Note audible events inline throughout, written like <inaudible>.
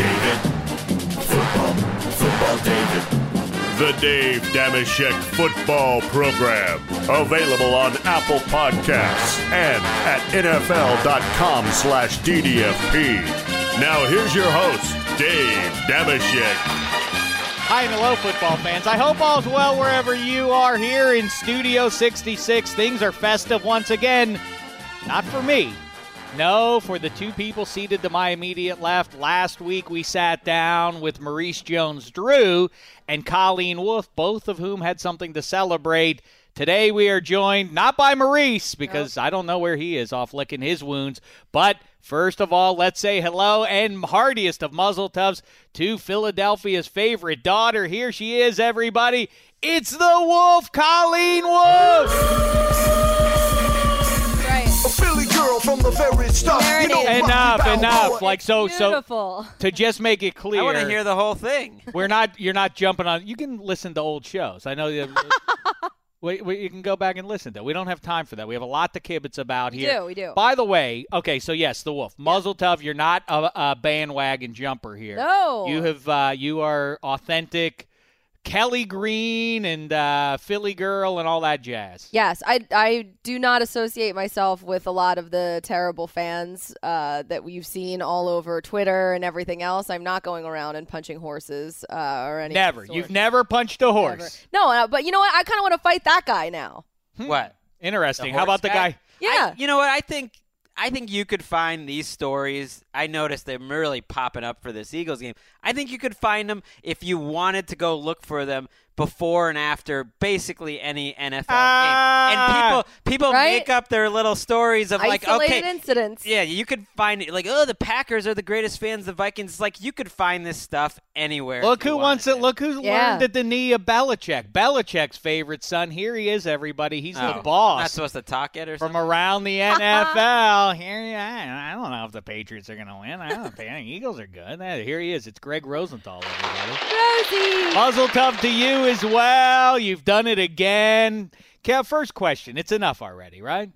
David. Football. Football David. The Dave Dameshek Football Program. Available on Apple Podcasts and at NFL.com slash DDFP. Now here's your host, Dave Dameshek. Hi and hello, football fans. I hope all's well wherever you are here in Studio 66. Things are festive once again. Not for me. No, for the two people seated to my immediate left. Last week we sat down with Maurice Jones Drew and Colleen Wolfe, both of whom had something to celebrate. Today we are joined not by Maurice, because I don't know where he is off licking his wounds, but first of all, let's say hello and heartiest of muzzle tubs to Philadelphia's favorite daughter. Here she is, everybody. It's the Wolf, Colleen Wolfe. Right. Oh, A Philly girl from the very start. You know, is. Enough, Balboa. enough. Like so, so Beautiful. to just make it clear. I want to hear the whole thing. <laughs> We're not. You're not jumping on. You can listen to old shows. I know. That, <laughs> we, we, you can go back and listen to. We don't have time for that. We have a lot to kibitz about We here. do, we do. By the way, okay, so yes, the wolf muzzle tough. You're not a, a bandwagon jumper here. No. you have. Uh, you are authentic. Kelly Green and uh, Philly Girl and all that jazz. Yes, I, I do not associate myself with a lot of the terrible fans uh, that we've seen all over Twitter and everything else. I'm not going around and punching horses uh, or anything. Never. You've never punched a horse. Never. No, uh, but you know what? I kind of want to fight that guy now. What? Interesting. How about horse the guy? guy? Yeah. I- you know what? I think I think you could find these stories. I noticed them really popping up for this Eagles game. I think you could find them if you wanted to go look for them before and after basically any NFL Ah. game. And people people Right? make up their little stories of like Isolated okay, incidents. yeah, you could find it like oh the Packers are the greatest fans. The Vikings. It's like you could find this stuff anywhere. Look who wants wanted it. Look who Yeah. learned at the knee of Belichick. Belichick's favorite son. Here he is, everybody. He's Oh, the Not boss supposed to talk it or from around the <laughs> NFL. Here, I I don't know if the Patriots are going to win. I don't think Eagles are good. Eh, Here he is. It's Greg Rosenthal, everybody. Rosie. Muzzle tough to you as well. You've done it again. Kev, first question. It's enough already, right?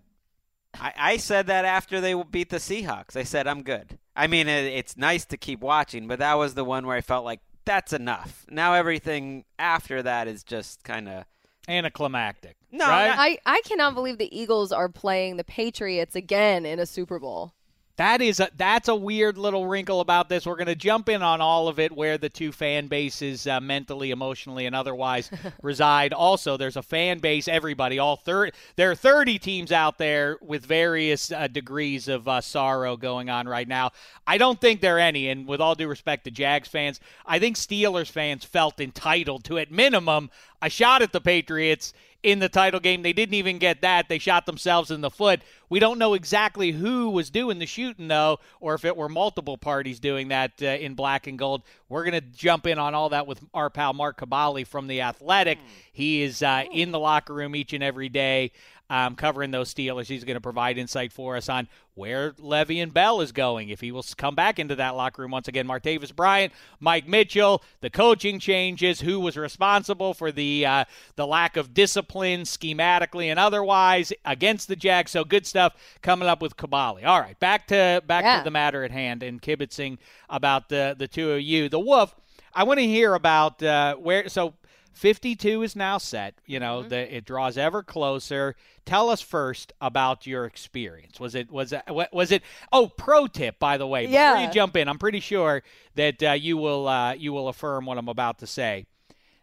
I, I said that after they beat the Seahawks. I said I'm good. I mean, it, it's nice to keep watching, but that was the one where I felt like that's enough. Now everything after that is just kind of Anticlimactic. No, right? I, I cannot believe the Eagles are playing the Patriots again in a Super Bowl. That is a that's a weird little wrinkle about this. We're going to jump in on all of it, where the two fan bases, uh, mentally, emotionally, and otherwise, <laughs> reside. Also, there's a fan base. Everybody, all thirty, there are 30 teams out there with various uh, degrees of uh, sorrow going on right now. I don't think there are any, and with all due respect to Jags fans, I think Steelers fans felt entitled to, at minimum, a shot at the Patriots in the title game. They didn't even get that. They shot themselves in the foot. We don't know exactly who was doing the shooting, though, or if it were multiple parties doing that uh, in black and gold. We're going to jump in on all that with our pal Mark Kaboly from The Athletic. He is uh, in the locker room each and every day. Um, covering those Steelers, he's going to provide insight for us on where Le'Veon Bell is going, if he will come back into that locker room once again. Martavis Bryant, Mike Mitchell, the coaching changes, who was responsible for the uh, the lack of discipline, schematically and otherwise, against the Jags. So good stuff coming up with Kaboly. All right, back to back Yeah. to the matter at hand and kibitzing about the the two of you. The Wolf. I want to hear about uh, where. So 52 is now set. You know, Mm-hmm. the, it draws ever closer. Tell us first about your experience. Was it was it was it? Oh, pro tip by the way. Yeah. Before you jump in, I'm pretty sure that uh, you will uh, you will affirm what I'm about to say.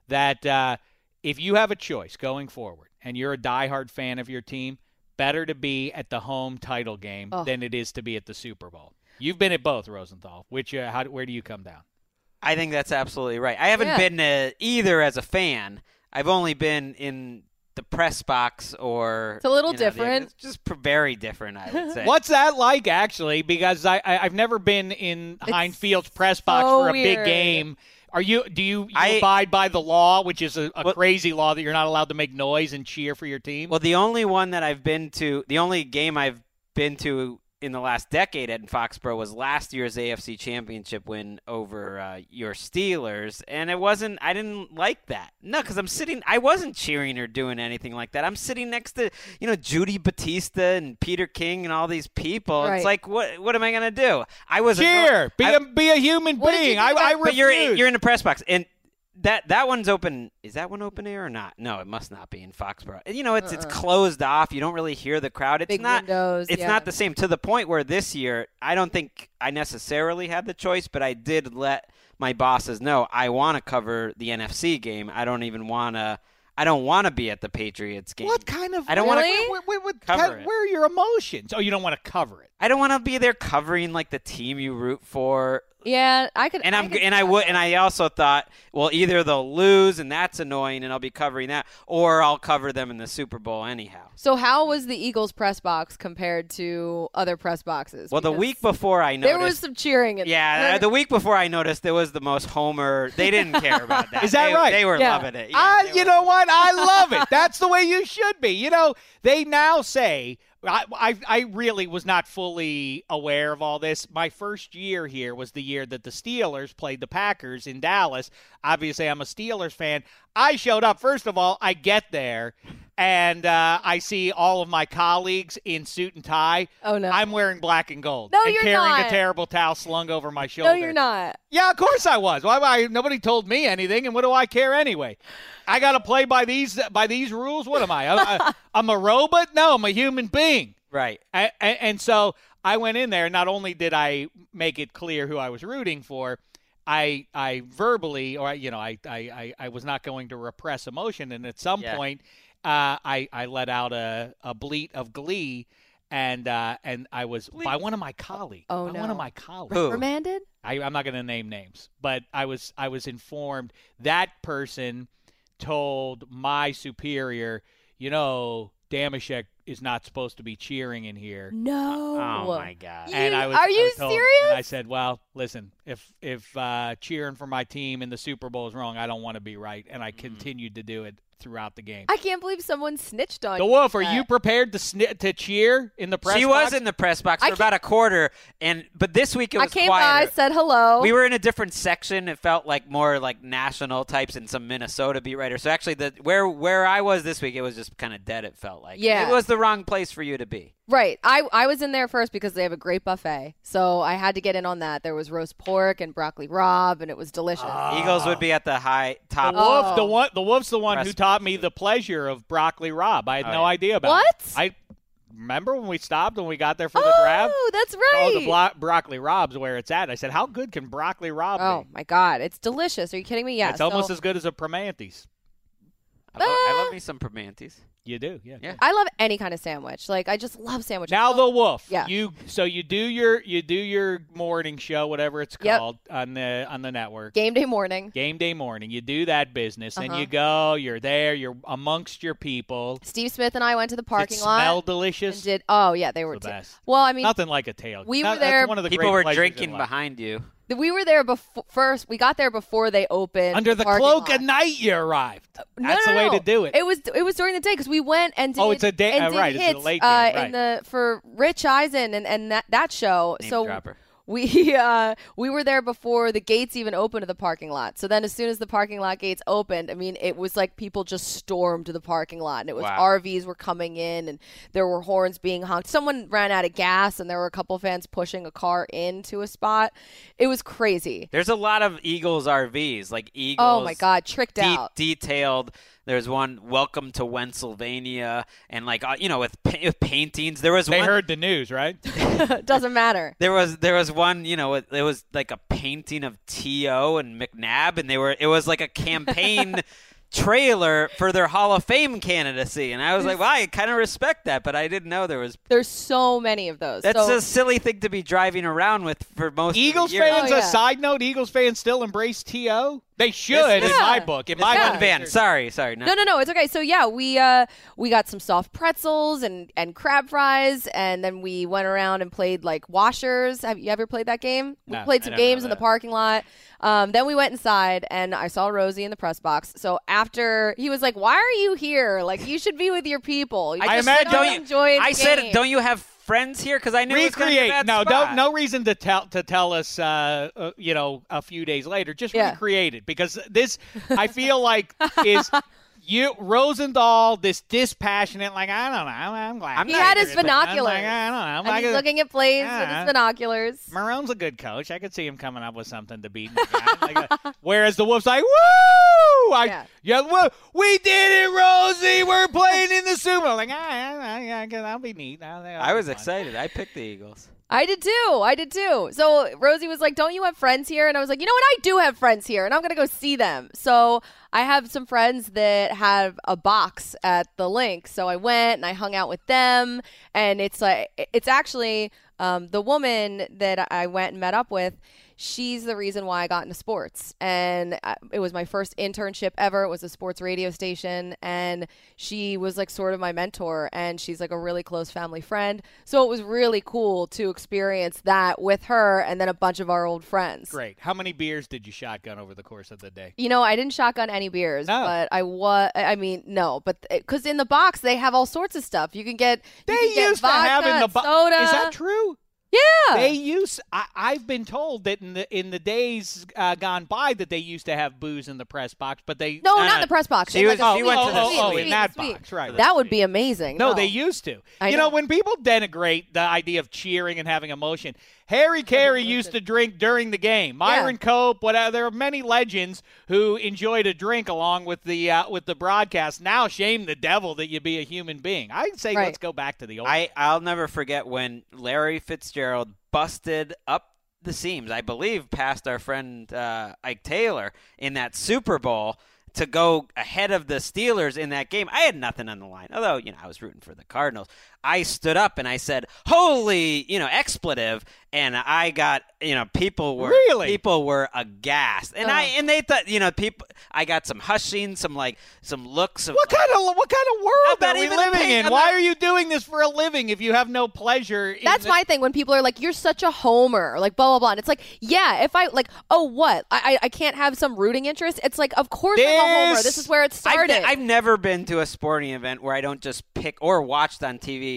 That uh, if you have a choice going forward, and you're a diehard fan of your team, better to be at the home title game Oh. than it is to be at the Super Bowl. You've been at both, Rosenthal. Which uh, how where do you come down? I think that's absolutely right. I haven't Yeah. been uh, either as a fan. I've only been in the the press box or It's a little you know, the- different. it's just pr- very different, I would <laughs> say. What's that like, actually? Because I, I I've never been in Heinz Field's press box so for a big game. Are you? Do you, you I- abide by the law, which is a, a Well- crazy law that you're not allowed to make noise and cheer for your team? Well, the only one that I've been to, the only game I've been to in the last decade at Foxborough was last year's AFC Championship win over uh, your Steelers, and it wasn't. I didn't like that. No, because I'm sitting. I wasn't cheering or doing anything like that. I'm sitting next to you know Judy Battista and Peter King and all these people. Right. It's like what? What am I gonna do? I was cheer. Be I- a be a human What did you being. I, I but you're you're in the press box and that that one's open is that one open air or not no it must not be in foxborough you know it's it's uh-uh. closed off you don't really hear the crowd it's Big not windows, it's yeah. not the same to the point where this year i don't think i necessarily had the choice but i did let my bosses know i want to cover the nfc game i don't even want to i don't want to be at the patriots game what kind of? I don't wanna- Really? What, what, what, Cover kind- it. Where are your emotions? Oh, you don't want to cover it. I don't want to be there covering like the team you root for Yeah, I could. and I'm could and I would and I also thought, well, either they'll lose and that's annoying, and I'll be covering that, or I'll cover them in the Super Bowl anyhow. So how was the Eagles press box compared to other press boxes? Well, the week before I noticed, there was some cheering. In yeah, there. the week before I noticed there was the most Homer. They didn't care about <laughs> that. Is that They- right? They were Yeah. loving it. Yeah, I, you were- know what? I love it. <laughs> That's the way you should be. You know, they now say. I, I really was not fully aware of all this. My first year here was the year that the Steelers played the Packers in Dallas. Obviously, I'm a Steelers fan. I showed up. First of all, I get there, and uh, I see all of my colleagues in suit and tie. Oh, no. I'm wearing black and gold. No, and you're carrying not. a terrible towel slung over my shoulder. no, you're not. Yeah, of course I was. Why? why nobody told me anything, and what do I care anyway? I got to play by these by these rules. What am I? I <laughs> I'm a robot? No, I'm a human being. right. And, and so I went in there. and Not only did I make it clear who I was rooting for, I I verbally, or you know, I I, I, I was not going to repress emotion. And at some Yeah. point, uh, I I let out a, a bleat of glee. And uh, and I was by one of my colleagues. Oh, by no. One of my colleagues. Who? Reprimanded? I, I'm not going to name names, but I was I was informed that person told my superior, you know, Dameshek is not supposed to be cheering in here. No. Oh my god. You- And I was, are I you was told- serious? And I said, "Well, listen, if if uh, cheering for my team in the Super Bowl is wrong, I don't want to be right." And Mm. I continued to do it throughout the game. I can't believe someone snitched on the you. Wolf, are you prepared to sni- to cheer in the press? she box? was in the press box I for about a quarter, and but this week it I was came quieter. by, said hello. We were in a different section. It felt like more like national types and some Minnesota beat writers. So actually, the where where I was this week, it was just kind of dead. It felt like Yeah. it was the wrong place for you to be. Right. I, I was in there first because they have a great buffet. So I had to get in on that. There was roast pork and broccoli rabe and it was delicious. Ah. Eagles would be at the high top. The top. wolf, the Oh. one, the wolf's the one who taught me the pleasure of broccoli rabe. I had Oh, no yeah. idea about What? it. I remember when we stopped when we got there for the oh, grab? oh, draft. that's right. Oh, the blo- broccoli rabe's where it's at. I said, "How good can broccoli rabe oh, be?" my God. It's delicious. Are you kidding me? Yeah. it's almost as good as a Primanti's. I, love, I love me some Primantis. You do, yeah. Yeah. I love any kind of sandwich. Like, I just love sandwiches. Now the wolf. Yeah. You so you do your you do your morning show, whatever it's Yep. called on the on the network. Game day morning. Game day morning. You do that business, and Uh-huh. you go. You're there. You're amongst your people. Steve Smith and I went to the parking it lot. smell delicious. and did oh yeah they were the t- best. well I mean Nothing like a tail. we That- were that's there- one of the People great were drinking behind you. we were there before first we got there before they opened Under the parking cloak lot. of night, you arrived. No, That's no, the way no. to do it. It was it was during the day because we went and did Oh, it's a day- and uh, did right, it's a hits, late uh, game, in the for Rich Eisen and, and that that show. Name so dropper. we <laughs> uh, we were there before the gates even opened to the parking lot. So then as soon as the parking lot gates opened, I mean it was like people just stormed the parking lot and it was Wow. RVs were coming in and there were horns being honked. Someone ran out of gas and there were a couple fans pushing a car into a spot. It was crazy. There's a lot of Eagles RVs, like Eagles. Oh my god, tricked de- out. detailed. There's one, "Welcome to Pennsylvania," and like uh, you know, with, pa- with paintings. There was They one. heard the news, right? <laughs> <laughs> Doesn't matter. There was there was one, you know, it, it was like a painting of T.O. and McNabb, and they were it was like a campaign <laughs> trailer for their Hall of Fame candidacy, and I was like, wow, I kind of respect that, but I didn't know there was. There's so many of those. That's so, a silly thing to be driving around with for most Eagles of the year. fans. Oh, A side note: Eagles fans still embrace To. They should, This- in my book. In my Yeah. Van Van, sorry, sorry. No, no, no. It's okay. So yeah, we uh we got some soft pretzels and and crab fries, and then we went around and played like washers. Have you ever played that game? No, we played I some don't know games in the that. parking lot. Um, then we went inside, and I saw Rosie in the press box. So after he was like, "Why are you here? Like you should be with your people." You I just imagine- don't don't you- enjoy the I said, game." don't you have friends here? Because I knew it was gonna be a recreate. bad No, spot. don't. No reason to tell to tell us. Uh, uh, you know, a few days later, just Yeah. recreate it because this, I feel like, is <laughs> you Rosenthal, this dispassionate, like I don't know, I'm, I'm glad. I'm He had his I'm like, binoculars. I don't know. and I he's looking at plays with Yeah. his binoculars. Marrone's a good coach. I could see him coming up with something to beat. Like, uh, <laughs> whereas the Wolves like, woo! I, Yeah. yeah, woo, we did it, Rosie. We're playing in the Super. Like, ah, yeah, yeah, yeah, that'll be neat. That'll- that'll I was fun. excited. I picked the Eagles. I did too. I did too. So Rosie was like, "Don't you have friends here?" And I was like, "You know what? I do have friends here, and I'm gonna go see them." So I have some friends that have a box at the Linc. So I went and I hung out with them, and it's like it's actually um, the woman that I went and met up with. She's the reason why I got into sports, and uh, it was my first internship ever. It was a sports radio station, and she was like sort of my mentor, and she's like a really close family friend. So it was really cool to experience that with her, and then a bunch of our old friends. Great. How many beers did you shotgun over the course of the day? You know, I didn't shotgun any beers, but I was. I mean, no, but because in the box they have all sorts of stuff. You can get. you They can get used to have in the box. soda. Is that true? Yeah. They used. I, I've been told that in the in the days uh, gone by that they used to have booze in the press box, but they no, No, not no. the press box. She was- like a she went to the oh, suite, oh, in that suite. box, right? That would be amazing. No, they used to. I you know. know. when people denigrate the idea of cheering and having emotion, Harry Caray used to drink during the game. Myron Cope, whatever. There are many legends who enjoyed a drink along with the uh, with the broadcast. Now, shame the devil that you be a human being. I'd say Right. let's go back to the old. I I'll never forget when Larry Fitzgerald busted up the seams. I believe past our friend uh, Ike Taylor in that Super Bowl to go ahead of the Steelers in that game. I had nothing on the line, although you know I was rooting for the Cardinals. I stood up and I said, "Holy, you know, expletive!" And I got, you know, people were Really? people were aghast, and I Oh. and they thought, you know, people. I got some hushing, some like some looks of what kind of what kind of world are not we living in? Why not- are you doing this for a living if you have no pleasure? in That's the- my thing when people are like, "You're such a homer," like blah blah blah. And it's like, yeah, if I like, oh what, I I, I can't have some rooting interest. It's like, of course I'm a homer. This- This is where it I've, started. I've never been to a sporting event where I don't just pick or watched on TV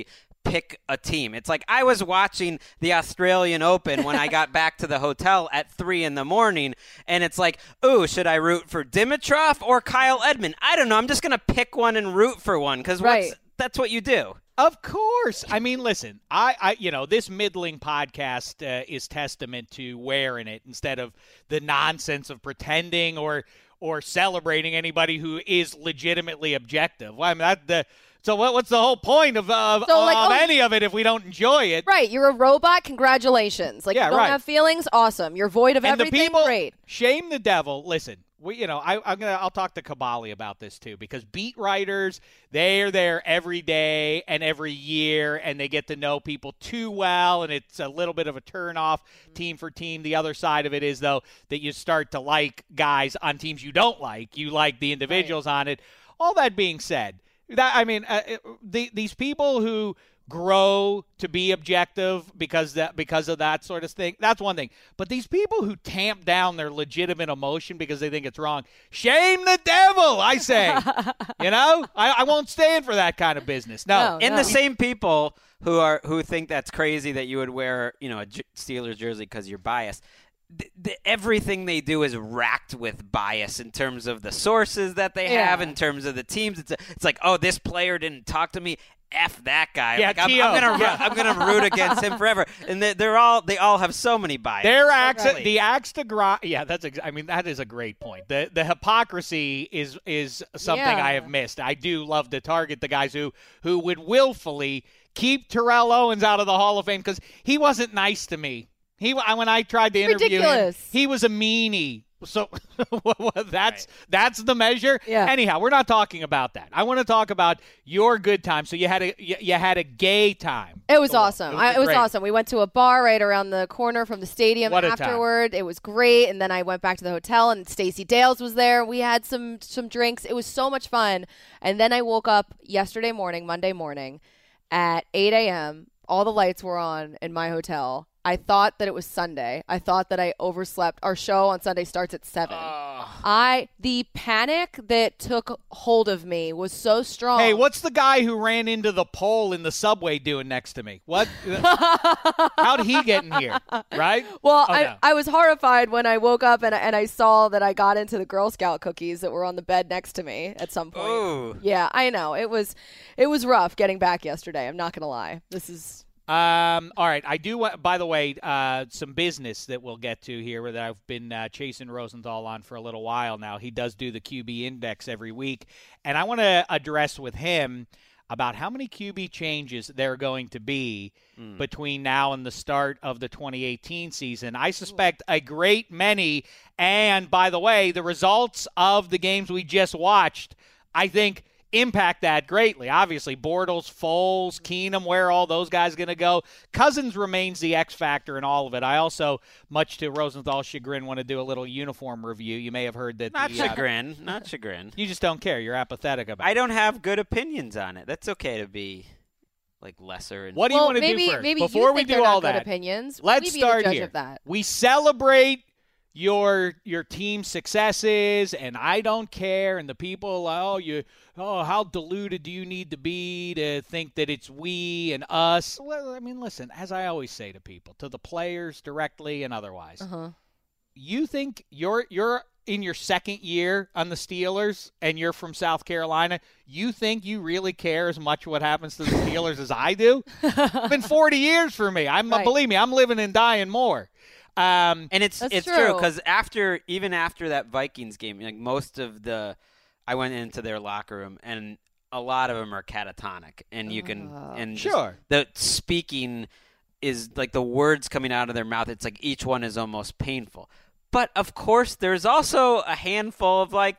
pick a team. It's like I was watching the Australian Open when I got back to the hotel at three in the morning, and it's like, ooh, should I root for Dimitrov or Kyle Edmund? I don't know. I'm just gonna pick one and root for one because Right. that's what you do. Of course. I mean, listen, I, I you know, this middling podcast uh, is testament to wearing it instead of the nonsense of pretending or or celebrating anybody who is legitimately objective. Well, I mean, that the so what, what's the whole point of of, So, like, of oh, any of it if we don't enjoy it? right, you're a robot. Congratulations. Like Yeah, you don't right. have feelings. Awesome. You're void of and everything. the people Great. shame the devil. Listen, we you know I, I'm gonna I'll talk to Kaboly about this too because beat writers they are there every day and every year and they get to know people too well and it's a little bit of a turn off mm-hmm. team for team. The other side of it is though that you start to like guys on teams you don't like. You like the individuals on it. All that being said, that I mean uh, it- the, these people who grow to be objective because that because of that sort of thing. That's one thing. But these people who tamp down their legitimate emotion because they think it's wrong, shame the devil, I say. <laughs> you know? I, I won't stand for that kind of business. No. No. And the same people who are who think that's crazy that you would wear, you know, a J- Steelers jersey because you're biased. Th- th- everything they do is racked with bias in terms of the sources that they have, in terms of the teams. It's it's like, oh, this player didn't talk to me. F that guy. Yeah, like, I'm, I'm gonna Yeah. I'm gonna root against him forever. <laughs> And they, they're all they all have so many biases. Their axe, Really. the axe to grind. Yeah, that's. Ex- I mean, that is a great point. The the hypocrisy is is something Yeah. I have missed. I do love to target the guys who who would willfully keep Terrell Owens out of the Hall of Fame because he wasn't nice to me. He when I tried to interview him, he was a meanie. So <laughs> that's that's the measure. Yeah. Anyhow, we're not talking about that. I want to talk about your good time. So you had a you, you had a gay time. It was So awesome. I, it was awesome. We went to a bar right around the corner from the stadium What a time. afterward. It was great. And then I went back to the hotel and Stacey Dales was there. We had some some drinks. It was so much fun. And then I woke up yesterday morning, Monday morning, at 8 a.m. All the lights were on in my hotel. I thought that it was Sunday. I thought that I overslept. Our show on Sunday starts at seven. I the panic that took hold of me was so strong. Hey, what's the guy who ran into the pole in the subway doing next to me? What? <laughs> How'd he get in here? Right? Well, Oh, I, no. I was horrified when I woke up and, I- and I saw that I got into the Girl Scout cookies that were on the bed next to me at some point. Ooh. Yeah, I know. It was it was rough getting back yesterday. I'm not going to lie. This is Um, all right, I do. want By the way, uh, some business that we'll get to here that I've been uh, chasing Rosenthal on for a little while now. He does do the QB index every week, and I want to address with him about how many QB changes there are going to be between now and the start of the 2018 season. I suspect a great many. And by the way, the results of the games we just watched, I think impact that greatly. Obviously, Bortles, Foles, Keenum, where are all those guys going to go? Cousins remains the X factor in all of it. I also, much to Rosenthal's chagrin, want to do a little uniform review. You may have heard that. Not the, uh, chagrin. Not <laughs> chagrin. you just don't care. You're apathetic about. I it. don't have good opinions on it. That's okay to be like lesser. And What do you want to do first? maybe Before you we do they're all good that, opinions. let's Let me be start the here. that. We celebrate your your team's successes, and I don't care. And the people, oh, you, oh, how deluded do you need to be to think that it's we and us? Well, I mean, listen, as I always say to people, to the players directly and otherwise, Uh-huh. you think you're you're in your second year on the Steelers and you're from South Carolina, you think you really care as much what happens to the Steelers as I do? <laughs> It's been 40 years for me. I'm Right. believe me, I'm living and dying more. Um, And it's That's it's true. true because after even after that Vikings game, like most of the, I went into their locker room and a lot of them are catatonic, and you can Oh. and Sure. the speaking is like the words coming out of their mouth. It's like each one is almost painful. But of course, there's also a handful of like,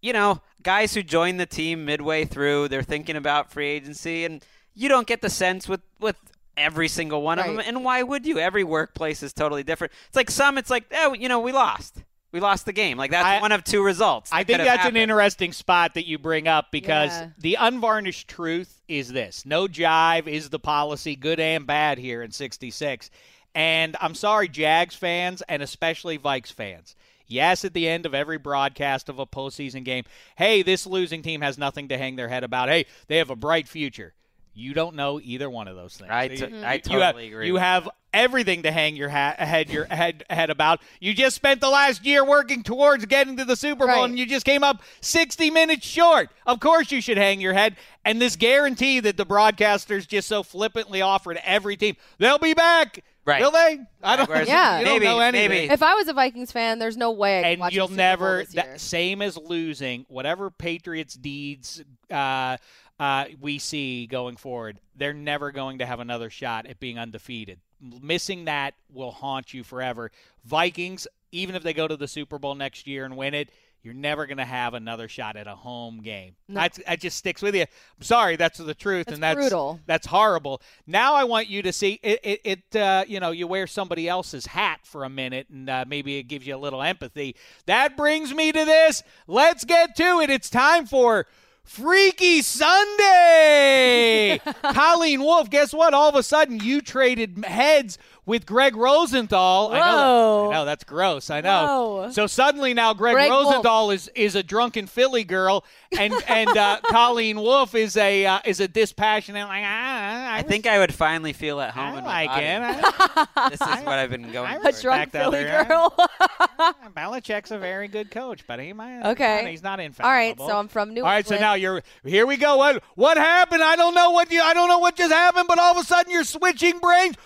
you know, guys who join the team midway through. They're thinking about free agency, and you don't get the sense with with every single one of them. And why would you? Every workplace is totally different. It's like some, it's like, oh, you know, we lost. We lost the game. Like that's I- one of two results. I think could have that's an interesting spot that you bring up because Yeah. the unvarnished truth is this no jive is the policy, good and bad, here in 66. And I'm sorry, Jags fans and especially Vikes fans. Yes, at the end of every broadcast of a postseason game, hey, this losing team has nothing to hang their head about. Hey, they have a bright future. You don't know either one of those things. I Mm-hmm. I you totally have, agree You with have everything to hang your hat, head your head head about. You just spent the last year working towards getting to the Super Bowl, Right. and you just came up 60 minutes short. Of course, you should hang your head. And this guarantee that the broadcasters just so flippantly offer to every team, they'll be back. Right. Will they? I don't. Whereas Yeah. <laughs> You don't maybe, know maybe. If I was a Vikings fan, there's no way I could and watch you'll the Super Bowl never this year. that, same as losing whatever patriots deeds uh, uh, we see going forward they're never going to have another shot at being undefeated missing that will haunt you forever vikings even if they go to the super bowl next year and win it you're never going to have another shot at a home game. No. That's, that just sticks with you. I'm sorry, that's the truth, That's and that's brutal. That's horrible. Now I want you to see it. It, it uh, you know, you wear somebody else's hat for a minute, and uh, maybe it gives you a little empathy. That brings me to this. Let's get to it. It's time for. Freaky Sunday! <laughs> Colleen Wolfe, guess what? All of a sudden, you traded heads with Greg Rosenthal. I know, Whoa. I know that's gross. I know. Whoa. So suddenly now, Greg, Greg Wolf. Rosenthal is is a drunken Philly girl, and and uh, Colleen Wolfe is a uh, is a dispassionate like ah, I, I think I would finally feel at home I in like my it. body. I- <laughs> This is what I've been going I for. a drunk respect Philly there. girl. <laughs> Belichick's a very good coach, but he might. Okay. he's not All infallible. right, so I'm from New All right, so now you're here. We go. What what happened? I don't know what you. I don't know what just happened, but all of a sudden you're switching brains.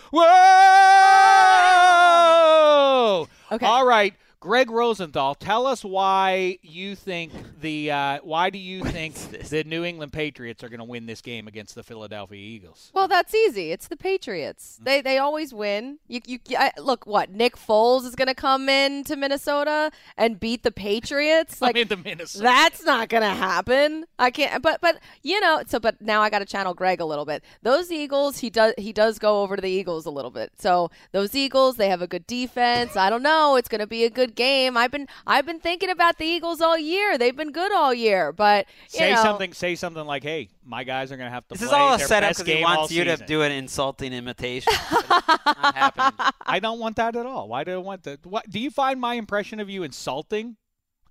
Whoa! Okay. All right. Greg Rosenthal, tell us why you think the uh, why do you think the New England Patriots are going to win this game against the Philadelphia Eagles? Well, that's easy. It's the Patriots. They they always win. You you I, look what Nick Foles is going to come in to Minnesota and beat the Patriots. <laughs> Like Like in the Minnesota. that's not going to happen. I can't. But but you know. So but now I got to channel Greg a little bit. Those Eagles, he does he does go over to the Eagles a little bit. So those Eagles, they have a good defense. I don't know. It's going to be a good game. I've been I've been thinking about the Eagles all year. They've been good all year. But you say know, something. Say something like, "Hey, my guys are going to have to." This is all a their setup best because he game wants you to do an insulting imitation. <laughs> Not happening. I don't want that at all. Why do I want that? What do you find my impression of you insulting?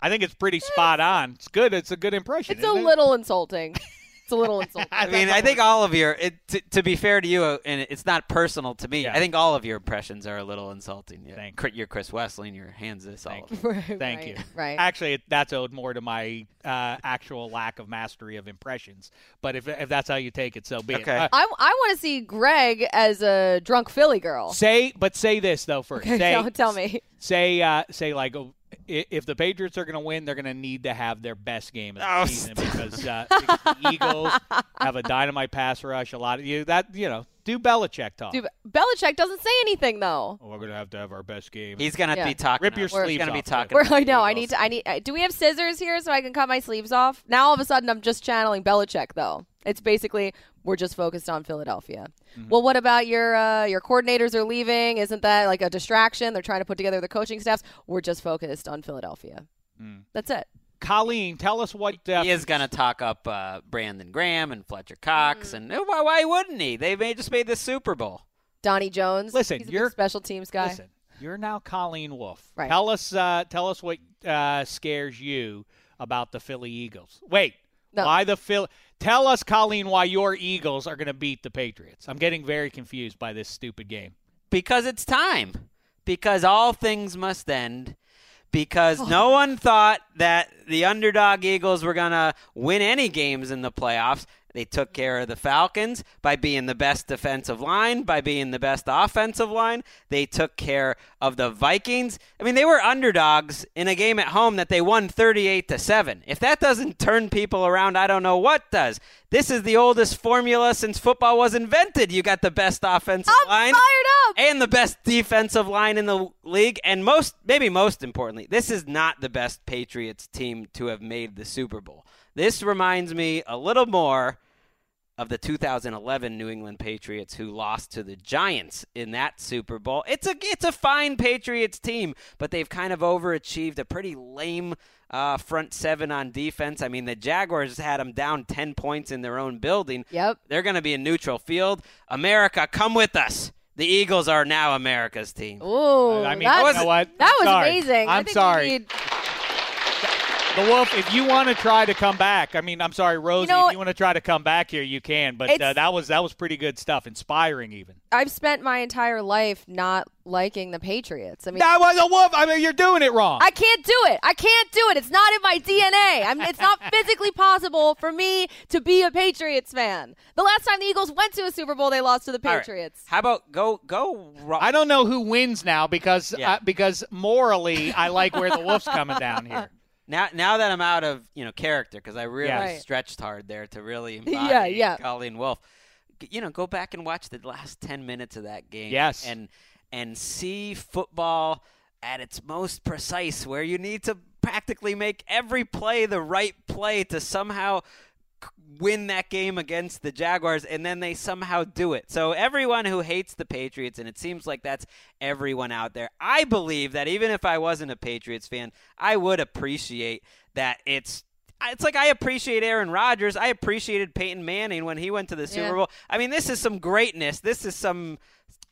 I think it's pretty spot on. It's good. It's a good impression. It's a isn't it? little insulting. <laughs> It's a little insulting. <laughs> I mean, I think all of your. It, to, to be fair to you, uh, and it's not personal to me. Yeah. I think all of your impressions are a little insulting. Yeah. Thank Cri- You're Chris Wesseling, and your hands this all. <laughs> Thank of you. Right, Thank right, you. Right. Actually, that's owed more to my uh, actual lack of mastery of impressions. But if if that's how you take it, so be Okay. it. Uh, I, I want to see Greg as a drunk Philly girl. say, but say this though first. Okay, say, <laughs> tell, tell me. Say, uh, say like. oh, i- If the Patriots are going to win, they're going to need to have their best game of the Oh, season because, uh, because the <laughs> Eagles have a dynamite pass rush. A lot of you that you know do Belichick talk. Dude, Belichick doesn't say anything though. Oh, we're going to have to have our best game. He's gonna Yeah. be talking. Rip your He's sleeves gonna be off, talking. Where about I know I need to. I need. Do we have scissors here so I can cut my sleeves off? Now all of a sudden I'm just channeling Belichick though. It's basically we're just focused on Philadelphia. Mm-hmm. Well, what about your uh, your coordinators are leaving? Isn't that like a distraction? They're trying to put together the coaching staffs. We're just focused on Philadelphia. Mm. That's it. Colleen, tell us what uh, He is going to talk up uh, Brandon Graham and Fletcher Cox, Mm. and why, why wouldn't he? They made, just made the Super Bowl. Donnie Jones. Listen, he's a you're- special teams guy. Listen, you're now Colleen Wolfe. Right. Tell us, uh, tell us what uh, scares you about the Philly Eagles. Wait, No. why the Phil? Tell us, Colleen, why your Eagles are going to beat the Patriots. I'm getting very confused by this stupid game. Because it's time. Because all things must end. Because Oh. no one thought that the underdog Eagles were going to win any games in the playoffs. They took care of the Falcons by being the best defensive line, by being the best offensive line. They took care of the Vikings. I mean, they were underdogs in a game at home that they won 38 to 7. If that doesn't turn people around, I don't know what does. This is the oldest formula since football was invented. You got the best offensive I'm line fired up. and the best defensive line in the league and most maybe most importantly this is not the best patriots team to have made the super bowl this reminds me a little more of the 2011 New England Patriots who lost to the Giants in that Super Bowl. It's a it's a fine Patriots team, but they've kind of overachieved a pretty lame uh, front seven on defense. I mean, the Jaguars had them down 10 points in their own building. Yep. They're going to be in neutral field. America, come with us. The Eagles are now America's team. Ooh, I mean, that's, you know what? that was Sorry. amazing. I I'm think we sorry. Need- The Wolf, if you want to try to come back, I mean, I'm sorry, Rosie, know, if you want to try to come back here, you can. But uh, that was that was pretty good stuff, inspiring even. I've spent my entire life not liking the Patriots. I mean, That was a Wolf. I mean, you're doing it wrong. I can't do it. I can't do it. It's not in my DNA. I'm, it's not <laughs> physically possible for me to be a Patriots fan. The last time the Eagles went to a Super Bowl, they lost to the All right. Patriots. How about go go? ro- I don't know who wins now because Yeah. uh, because morally I like where the Wolf's coming down here. <laughs> Now, now that I'm out of you know character because I really Yeah. Stretched hard there to really <laughs> embody Yeah, yeah. Colleen Wolfe. You know, go back and watch the last ten minutes of that game. Yes. and and see football at its most precise, where you need to practically make every play the right play to somehow c- win that game against the Jaguars, and then they somehow do it. So everyone who hates the Patriots, and it seems like that's everyone out there, I believe that even if I wasn't a Patriots fan, I would appreciate that it's. It's like I appreciate Aaron Rodgers. I appreciated Peyton Manning when he went to the Super Yeah. Bowl. I mean, this is some greatness. This is some.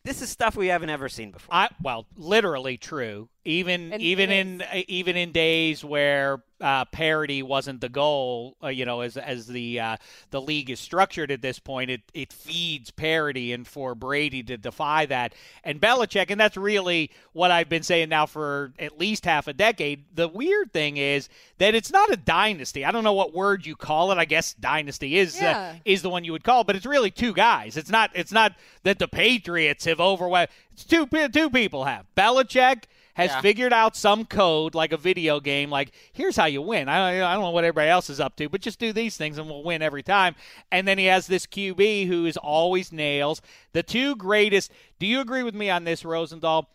This is stuff we haven't ever seen before. I well, literally true. Even And even it in even in days where uh, parity wasn't the goal, uh, you know, as as the uh, the league is structured at this point, it it feeds parity, and for Brady to defy that, and Belichick, and that's really what I've been saying now for at least half a decade. The weird thing is that it's not a dynasty. I don't know what word you call it. I guess dynasty is uh, Yeah. is the one you would call, but it's really two guys. It's not it's not that the Patriots have overwhelmed. It's two two people have. Belichick has Yeah. figured out some code like a video game. Like here's how you win. I don't, I don't know what everybody else is up to, but just do these things and we'll win every time. And then he has this QB who is always nails. The two greatest. Do you agree with me on this, Rosenthal?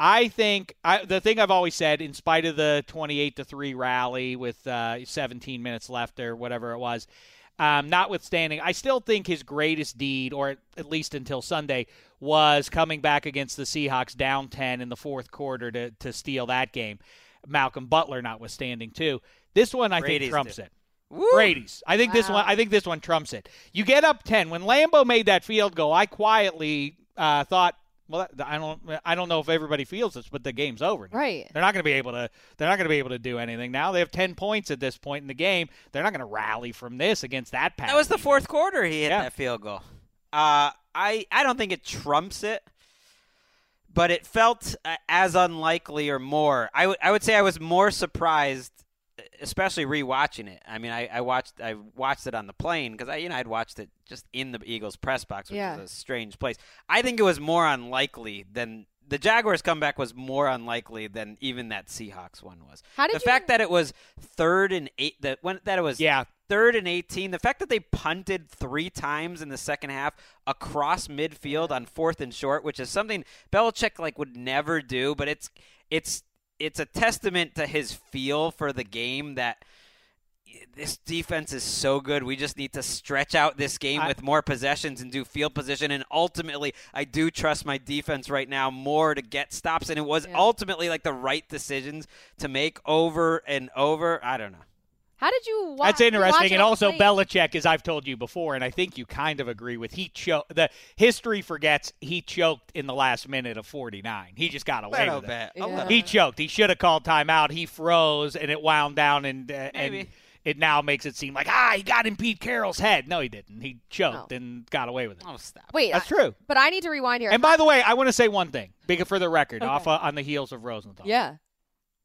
I think I, the thing I've always said, in spite of the 28 to 3 rally with uh, 17 minutes left or whatever it was, um, notwithstanding, I still think his greatest deed, or at least until Sunday, was coming back against the Seahawks down 10 in the fourth quarter to, to steal that game. Malcolm Butler notwithstanding, too. This one, I Brady's think, trumps did. it. Woo! Brady's. I think this one. I think this one trumps it. You get up ten. When Lambo made that field goal, I quietly uh, thought, well, that, I don't. I don't know if everybody feels this, but the game's over. now. Right. They're not going to be able to. They're not going to be able to do anything now. They have ten points at this point in the game. They're not going to rally from this against that pass. That was the defense. fourth quarter. He hit Yeah. that field goal. Uh, I I don't think it trumps it, but it felt uh, as unlikely or more. I I would say I was more surprised, especially rewatching it. I mean, I, I watched I watched it on the plane because I you know I'd watched it just in the Eagles press box, which Yeah. is a strange place. I think it was more unlikely than. The Jaguars comeback was more unlikely than even that Seahawks one was. How did the you- fact that it was third and eight that when that it was Yeah. third and 18. The fact that they punted three times in the second half across midfield on fourth and short, which is something Belichick like would never do, but it's it's it's a testament to his feel for the game that this defense is so good. We just need to stretch out this game I- with more possessions and do field position. And ultimately, I do trust my defense right now more to get stops. And it was Yeah. ultimately like the right decisions to make over and over. I don't know. How did you watch? That's interesting, and also Bella. Belichick, as I've told you before, and I think you kind of agree with. He choked. The history forgets he choked in the last minute of 49. He just got away little with it. bit. A Yeah. little He choked. He should have called timeout. He froze, and it wound down, and uh, and it now makes it seem like ah, he got in Pete Carroll's head. No, he didn't. He choked No. and got away with it. Oh, stop. Wait, That's I- true. But I need to rewind here. And by the way, I want to say one thing, big for the record, Okay. off uh, on the heels of Rosenthal. yeah.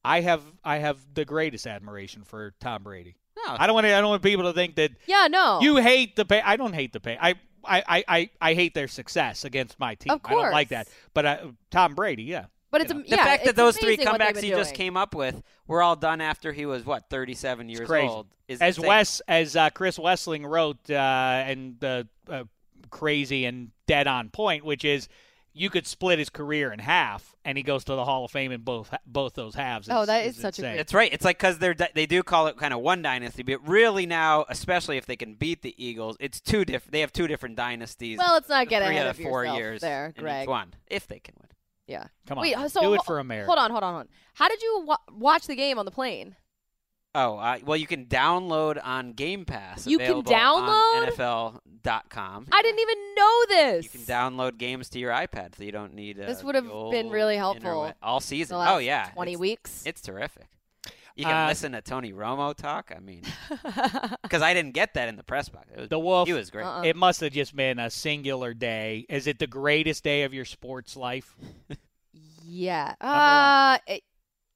I have I have the greatest admiration for Tom Brady. No, I don't want to, I don't want people to think that Yeah. No. you hate the pay. I don't hate the pay. I. I, I, I, I hate their success against my team. Of I don't like that. But uh, Tom Brady, yeah. but it's you know. the yeah, fact that those three amazing what they've comebacks been he just came up with were all done after he was what 37 years crazy. old. Is as insane. Wes as uh, Chris Wesseling wrote, uh, and uh, uh, crazy and dead on point, which is you could split his career in half, and he goes to the Hall of Fame in both both those halves. Oh, that is, it's is such a insane. great- It's right. It's like because they're they do call it kind of one dynasty, but really now, especially if they can beat the Eagles, it's two different. They have two different dynasties. Well, let's not get three ahead out of of four yourself years there, in Greg. each one, if they can win. Yeah. Come on, Wait. So do it ho- for America. Hold on. Hold on. Hold on. How did you wa- watch the game on the plane? Oh, uh, well, you can download on Game Pass. You can available download? on NFL.com. I didn't even know this. You can download games to your iPad, so you don't need. Uh, This would have been really helpful internet- all season. the last Oh yeah, Twenty it's, weeks. It's terrific. You can Uh, listen to Tony Romo talk. I mean, <laughs> because I didn't get that in the press box. It was, The Wolf. He was great. Uh-uh. It must have just been a singular day. Is it the greatest day of your sports life? yeah. one. Uh, it,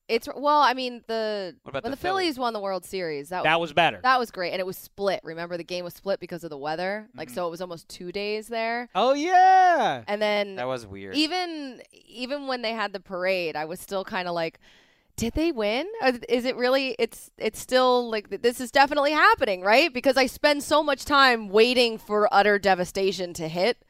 it's well. I mean, the when the the Phillies won the World Series, that, That was better. that was great, and it was split. Remember, the game was split because of the weather. Mm-hmm. Like, so it was almost two days there, oh yeah. and then That was weird. even even when they had the parade, I was still kind of like, did they win? Is it really? It's it's still like this is definitely happening, right? Because I spend so much time waiting for utter devastation to hit.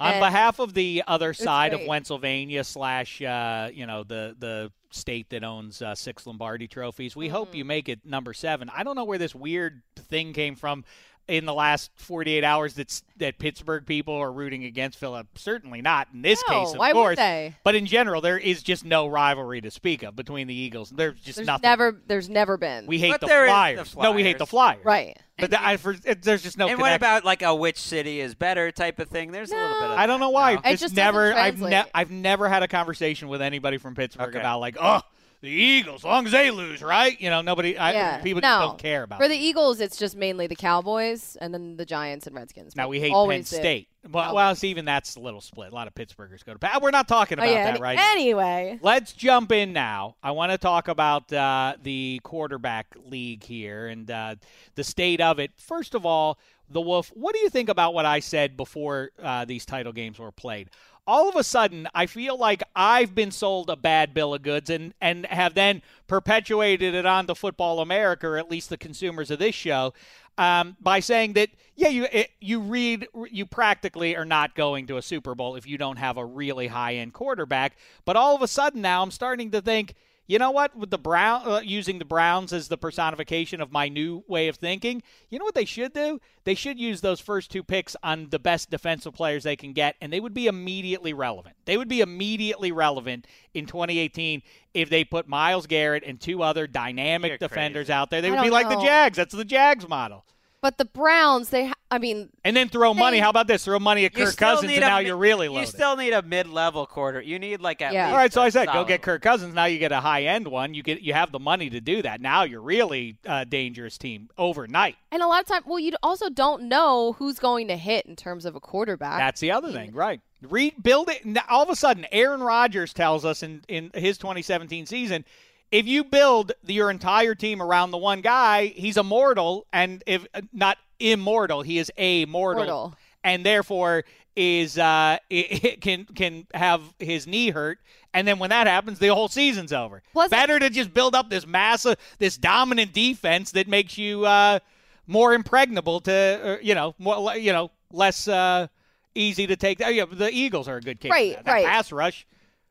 On And behalf of the other side of. Pennsylvania slash, uh, you know, the the state that owns uh, six Lombardi trophies, we hope Mm-hmm. you make it number seven. I don't know where this weird thing came from in the last 48 hours that's that Pittsburgh people are rooting against Philip. Certainly not in this No, case, of why would course. they? But in general, there is just no rivalry to speak of between the Eagles. There's just There's nothing. never there's never been. we hate the there is the flyers. No, we hate the Flyers. right. But the, I, for, it, there's just no. and what about like a which city is better type of thing? There's a little bit of I don't know why. No. It Just, just never. I've ne- I've never had a conversation with anybody from Pittsburgh Okay. about like, oh, the Eagles, as long as they lose, right? You know, nobody. I, yeah. people no. just don't care about. For it. the Eagles, it's just mainly the Cowboys and then the Giants and Redskins. now we hate Penn State. did. Well, well, see, even that's a little split. A lot of Pittsburghers go to. We're not talking Oh, about yeah. that any- right now. Anyway, Let's jump in now. I want to talk about uh, the quarterback league here and uh, the state of it. First of all, the Wolf. What do you think about what I said before uh, these title games were played? All of a sudden I feel like I've been sold a bad bill of goods and and have then perpetuated it on the Football America, or at least the consumers of this show. Um, by saying that, yeah, you it, you read you practically are not going to a Super Bowl if you don't have a really high end quarterback. But all of a sudden now, I'm starting to think, you know what? With the Brown uh, using the Browns as the personification of my new way of thinking, you know what they should do? They should use those first two picks on the best defensive players they can get, and they would be immediately relevant. They would be immediately relevant in 2018 if they put Myles Garrett and two other dynamic You're defenders crazy. out there. They would be don't like the. Jags. That's the Jags model. But the Browns, they, ha- I mean, And then throw money. How about this? Throw money at Kirk Cousins, and now mi- you're really You still need a mid-level quarter. You need like at Yeah. least. All right, so a I said, go get Kirk Cousins. Now you get a high end one. You get you have the money to do that. Now you're really a dangerous team overnight. and a lot of time, well, you also don't know who's going to hit in terms of a quarterback. That's the other thing, right? Rebuild it. All of a sudden, Aaron Rodgers tells us in in his 2017 season, if you build your entire team around the one guy, he's immortal, and if uh, not immortal, he is a mortal, and therefore is uh <laughs> it, can can have his knee hurt and then when that happens the whole season's over Plus- better to just build up this massive this dominant defense that makes you uh more impregnable to uh, you know more you know less uh easy to take yeah, the eagles are a good case Right, that. That right. pass rush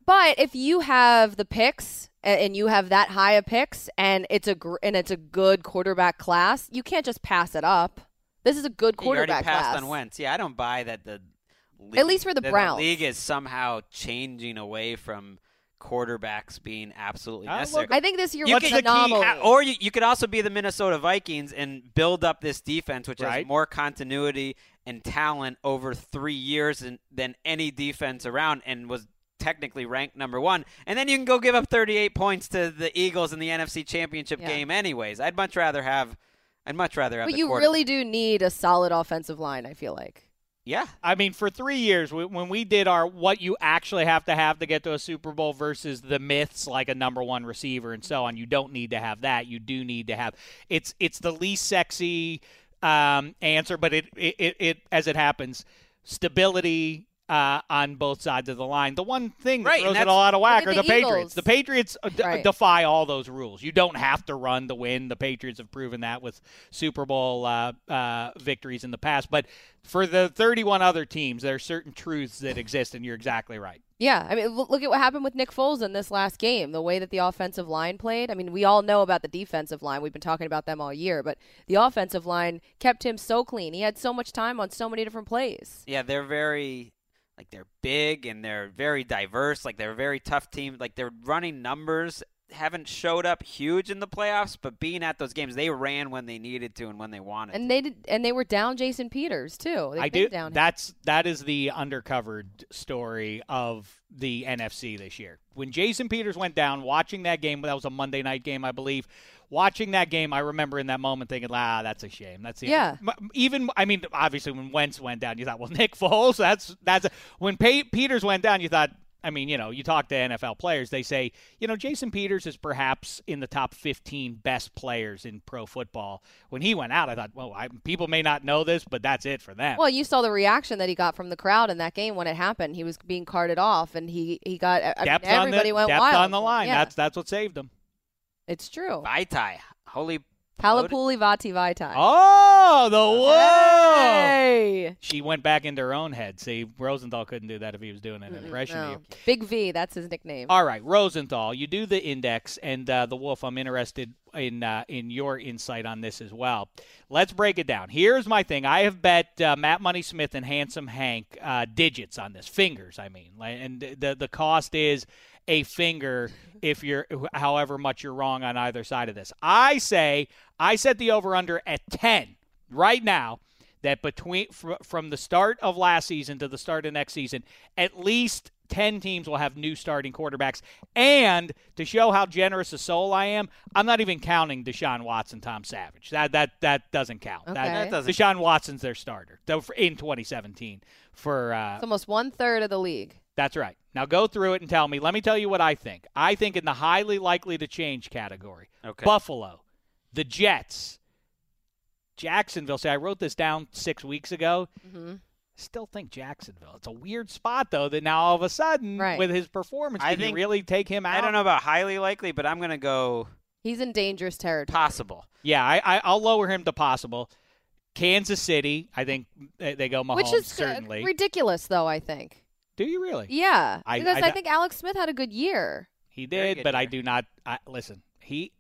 But if you have the picks a- and you have that high of picks and it's a gr- and it's a good quarterback class, you can't just pass it up. This is a good quarterback You already quarterback passed class. on Wentz. Yeah, I don't buy that the league, At least for the that Browns. league is somehow changing away from quarterbacks being absolutely Uh, necessary. I think this year You was What's an the key- Uh, or you, you could also be the Minnesota Vikings and build up this defense, which Right. has more continuity and talent over three years than, than any defense around, and was technically ranked number one. And then you can go give up 38 points to the Eagles in the NFC Championship Yeah. game, anyways. I'd much rather have. I'd much rather have. but the you really do need a solid offensive line. I feel like. Yeah. I mean, for three years, we- when we did our what you actually have to have to get to a Super Bowl versus the myths like a number one receiver and so on, you don't need to have that. You do need to have it's it's the least sexy um, answer, but it, it it it as it happens, stability. Uh, on both sides of the line, the one thing that Right, throws it that's- all out of whack are the, the Patriots. The Patriots uh, d- Right. defy all those rules. You don't have to run to win. The Patriots have proven that with Super Bowl uh, uh, victories in the past. But for the 31 other teams, there are certain truths that exist, and you're exactly right. Yeah, I mean, look look at what happened with Nick Foles in this last game. The way that the offensive line played. I mean, we all know about the defensive line. We've been talking about them all year, but the offensive line kept him so clean. He had so much time on so many different plays. Yeah, they're very like they're big and they're very diverse. Like they're a very tough team. Like they're running numbers haven't showed up huge in the playoffs, but being at those games, they ran when they needed to and when they wanted. And they did, and they were down Jason Peters too. They've I do. down him. That's that is the undercovered story of the NFC this year. When Jason Peters went down, watching that game, that was a Monday night game, I believe. Watching that game, I remember in that moment thinking, "Ah, that's a shame." That's the Yeah. M- Even I mean, obviously, when Wentz went down, you thought, "Well, <laughs> Nick Foles." That's that's a, when Pay- Peters went down, you thought. I mean, you know, you talk to NFL players, they say, you know, Jason Peters is perhaps in the top 15 best players in pro football. When he went out, I thought, well, I, people may not know this, but that's it for them. Well, you saw the reaction that he got from the crowd in that game when it happened. He was being carted off, and he he got I mean, everybody on the, went depth wild. on the line. Yeah, That's that's what saved them. it's true. Vaitai, holy Palapuli Vati Vaitai. Oh, the whoa! Hey. She went back into her own head. See, Rosenthal couldn't do that if he was doing an impression of No. you. Big V, that's his nickname. All right, Rosenthal, you do the index, and uh, the Wolf. I'm interested in uh, in your insight on this as well. Let's break it down. Here's my thing. I have bet uh, Matt Money Smith and Handsome Hank uh, digits on this, fingers. I mean, Like, and the the cost is a finger if you're however much you're wrong on either side of this. I say I set the over under at 10 right now that between fr- from the start of last season to the start of next season, at least 10 teams will have new starting quarterbacks. And to show how generous a soul I am, I'm not even counting Deshaun Watson, Tom Savage. That that that doesn't count. Okay. That, That doesn't- Deshaun Watson's their starter though, in 2017 for uh, It's almost one third of the league. that's right. Now go through it and tell me. Let me tell you what I think. I think in the highly likely to change category, Okay. Buffalo, the Jets, Jacksonville. Say I wrote this down six weeks ago. hmm Still think Jacksonville. It's a weird spot though that now all of a sudden Right. with his performance, I can you think- really take him out? I don't know about highly likely, but I'm gonna go He's in dangerous territory. possible. Yeah, I, I I'll lower him to possible. Kansas City, I think they, they go Mahomes Which is uh, certainly. ridiculous, though, I think. Do you really? Yeah. I- because I- I, think Alex Smith had a good year. He did, good but I do not. I, listen, he.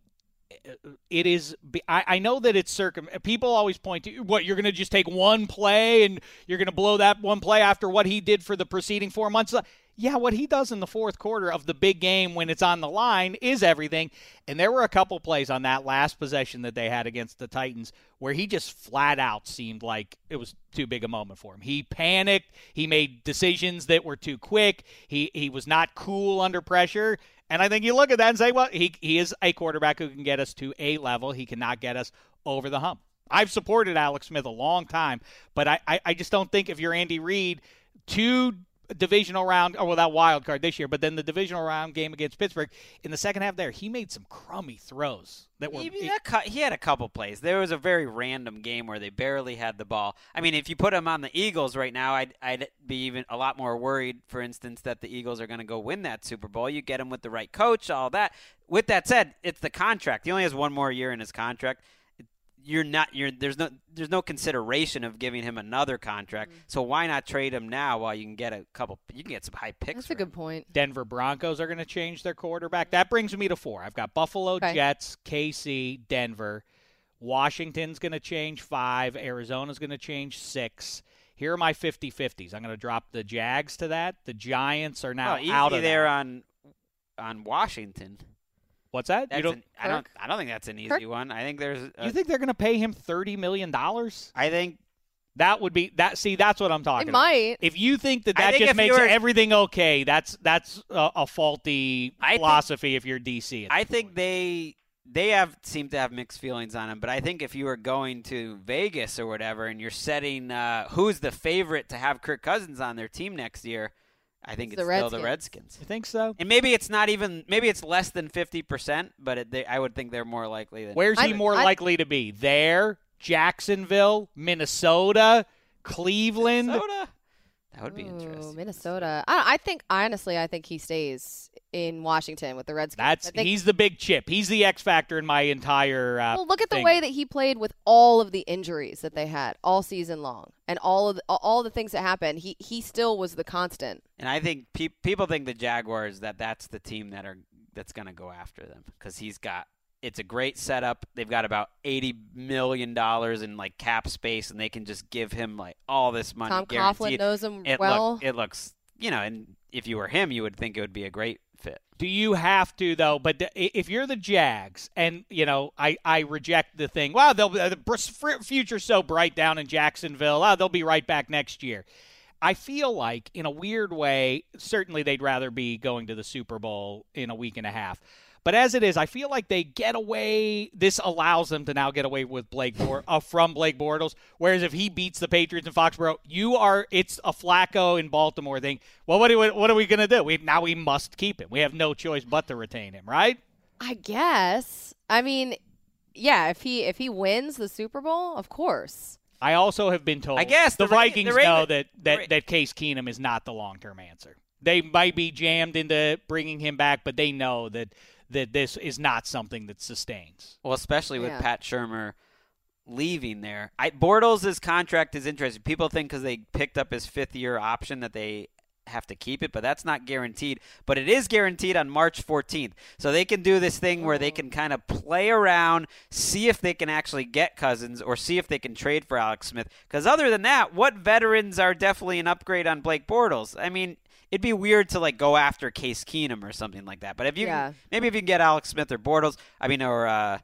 It is. I, I know that it's circum. People always point to what you're going to just take one play and you're going to blow that one play after what he did for the preceding four months. Uh, yeah, what he does in the fourth quarter of the big game when it's on the line is everything. And there were a couple plays on that last possession that they had against the Titans where he just flat out seemed like it was too big a moment for him. He panicked. He made decisions that were too quick. He he was not cool under pressure. And I think you look at that and say, well, he he is a quarterback who can get us to a level. He cannot get us over the hump. I've supported Alex Smith a long time, but I, I, I just don't think if you're Andy Reid, two divisional round or well that wild card this year, but then the divisional round game against Pittsburgh in the second half there, he made some crummy throws that were He, that he had a couple plays. There was a very random game where they barely had the ball. I mean, if you put him on the Eagles right now, I'd, I'd be even a lot more worried, for instance, that the Eagles are going to go win that Super Bowl. You get him with the right coach, all that. With that said, it's the contract. He only has one more year in his contract. You're not. You're there's no there's no consideration of giving him another contract. Mm-hmm. So why not trade him now while you can get a couple? You can get some high picks. That's for a good him. point. Denver Broncos are going to change their quarterback. That brings me to four. I've got Buffalo Okay. Jets, KC, Denver. Washington's going to change five. Arizona's going to change six. Here are my 50 50s. I'm going to drop the Jags to that. The Giants are now Well, easy out of there that. on on Washington. What's that? That's You don't. an, I don't. I don't think that's an easy Kirk? one. I think there's. A, you think they're going to pay him thirty million dollars? I think. That would be that. See, that's what I'm talking It about. might. If you think that that think just makes were- everything okay, that's that's a, a faulty I think- philosophy. if you're DC, at I this think point. they they have seem to have mixed feelings on him. But I think if you were going to Vegas or whatever, and you're setting uh, who's the favorite to have Kirk Cousins on their team next year, I think It's it's, the still the Redskins. Redskins. You think so? And maybe it's not even. Maybe it's less than fifty percent. But it, they, I would think they're more likely than. Where's he I- more I- likely to be? There, Jacksonville, Minnesota, Cleveland. Minnesota? That would be Ooh, interesting. Minnesota. I, I think honestly, I think he stays in Washington with the Redskins. That's I think, he's the big chip. He's the X factor in my entire. Uh, well, look at the way that he played with all of the injuries that they had all season long, and all of the, all the things that happened. He he still was the constant. And I think pe- people think the Jaguars that that's the team that are that's going to go after them because he's got it's a great setup. They've got about eighty million dollars in like cap space, and they can just give him like all this money. Tom Coughlin knows him It well. look, it looks you know, and if you were him, you would think it would be a great fit. Do you have to though? But uh, if you're the Jags, and you know, I, I reject the thing. Wow, they'll uh, the br- future's so bright down in Jacksonville. Oh, they'll be right back next year. I feel like, in a weird way, certainly they'd rather be going to the Super Bowl in a week and a half. But as it is, I feel like they get away. This allows them to now get away with Blake Bor- uh, from Blake Bortles. Whereas if he beats the Patriots in Foxborough, you are it's a Flacco in Baltimore thing. Well, what are we, what are we going to do? We now we must keep him. We have no choice but to retain him, right? I guess. I mean, yeah. If he if he wins the Super Bowl, of course. I also have been told. I guess the, the Ra- Vikings the Raven- know that that, Ra- that Case Keenum is not the long term answer. They might be jammed into bringing him back, but they know that that this is not something that sustains. Well, especially with Yeah. Pat Shurmur leaving there. I, Bortles' contract is interesting. People think because they picked up his fifth year option that they have to keep it, but that's not guaranteed. But it is guaranteed on March 14th. So they can do this thing where they can kind of play around, see if they can actually get Cousins or see if they can trade for Alex Smith. Because other than that, what veterans are definitely an upgrade on Blake Bortles? I mean, it'd be weird to like go after Case Keenum or something like that. But if you Yeah. maybe if you can get Alex Smith or Bortles, I mean, or uh,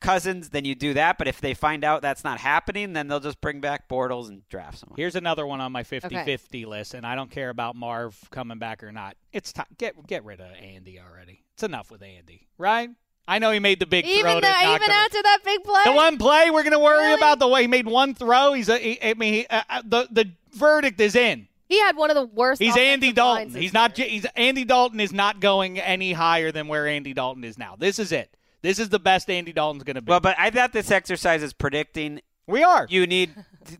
Cousins, then you do that. But if they find out that's not happening, then they'll just bring back Bortles and draft someone. Here's another one on my 50-50 list, and I don't care about Marv coming back or not. It's time get get rid of Andy already. It's enough with Andy, right? I know he made the big throw Even to though, knock even him- after that big play, The one play we're going to worry Really? about the way he made one throw. He's a, he, I mean, he, uh, uh, the the verdict is in. He had one of the worst. He's Andy Dalton. He's not. He's Andy Dalton is not going any higher than where Andy Dalton is now. This is it. This is the best Andy Dalton's going to be. Well, but I thought this exercise is predicting we are. you need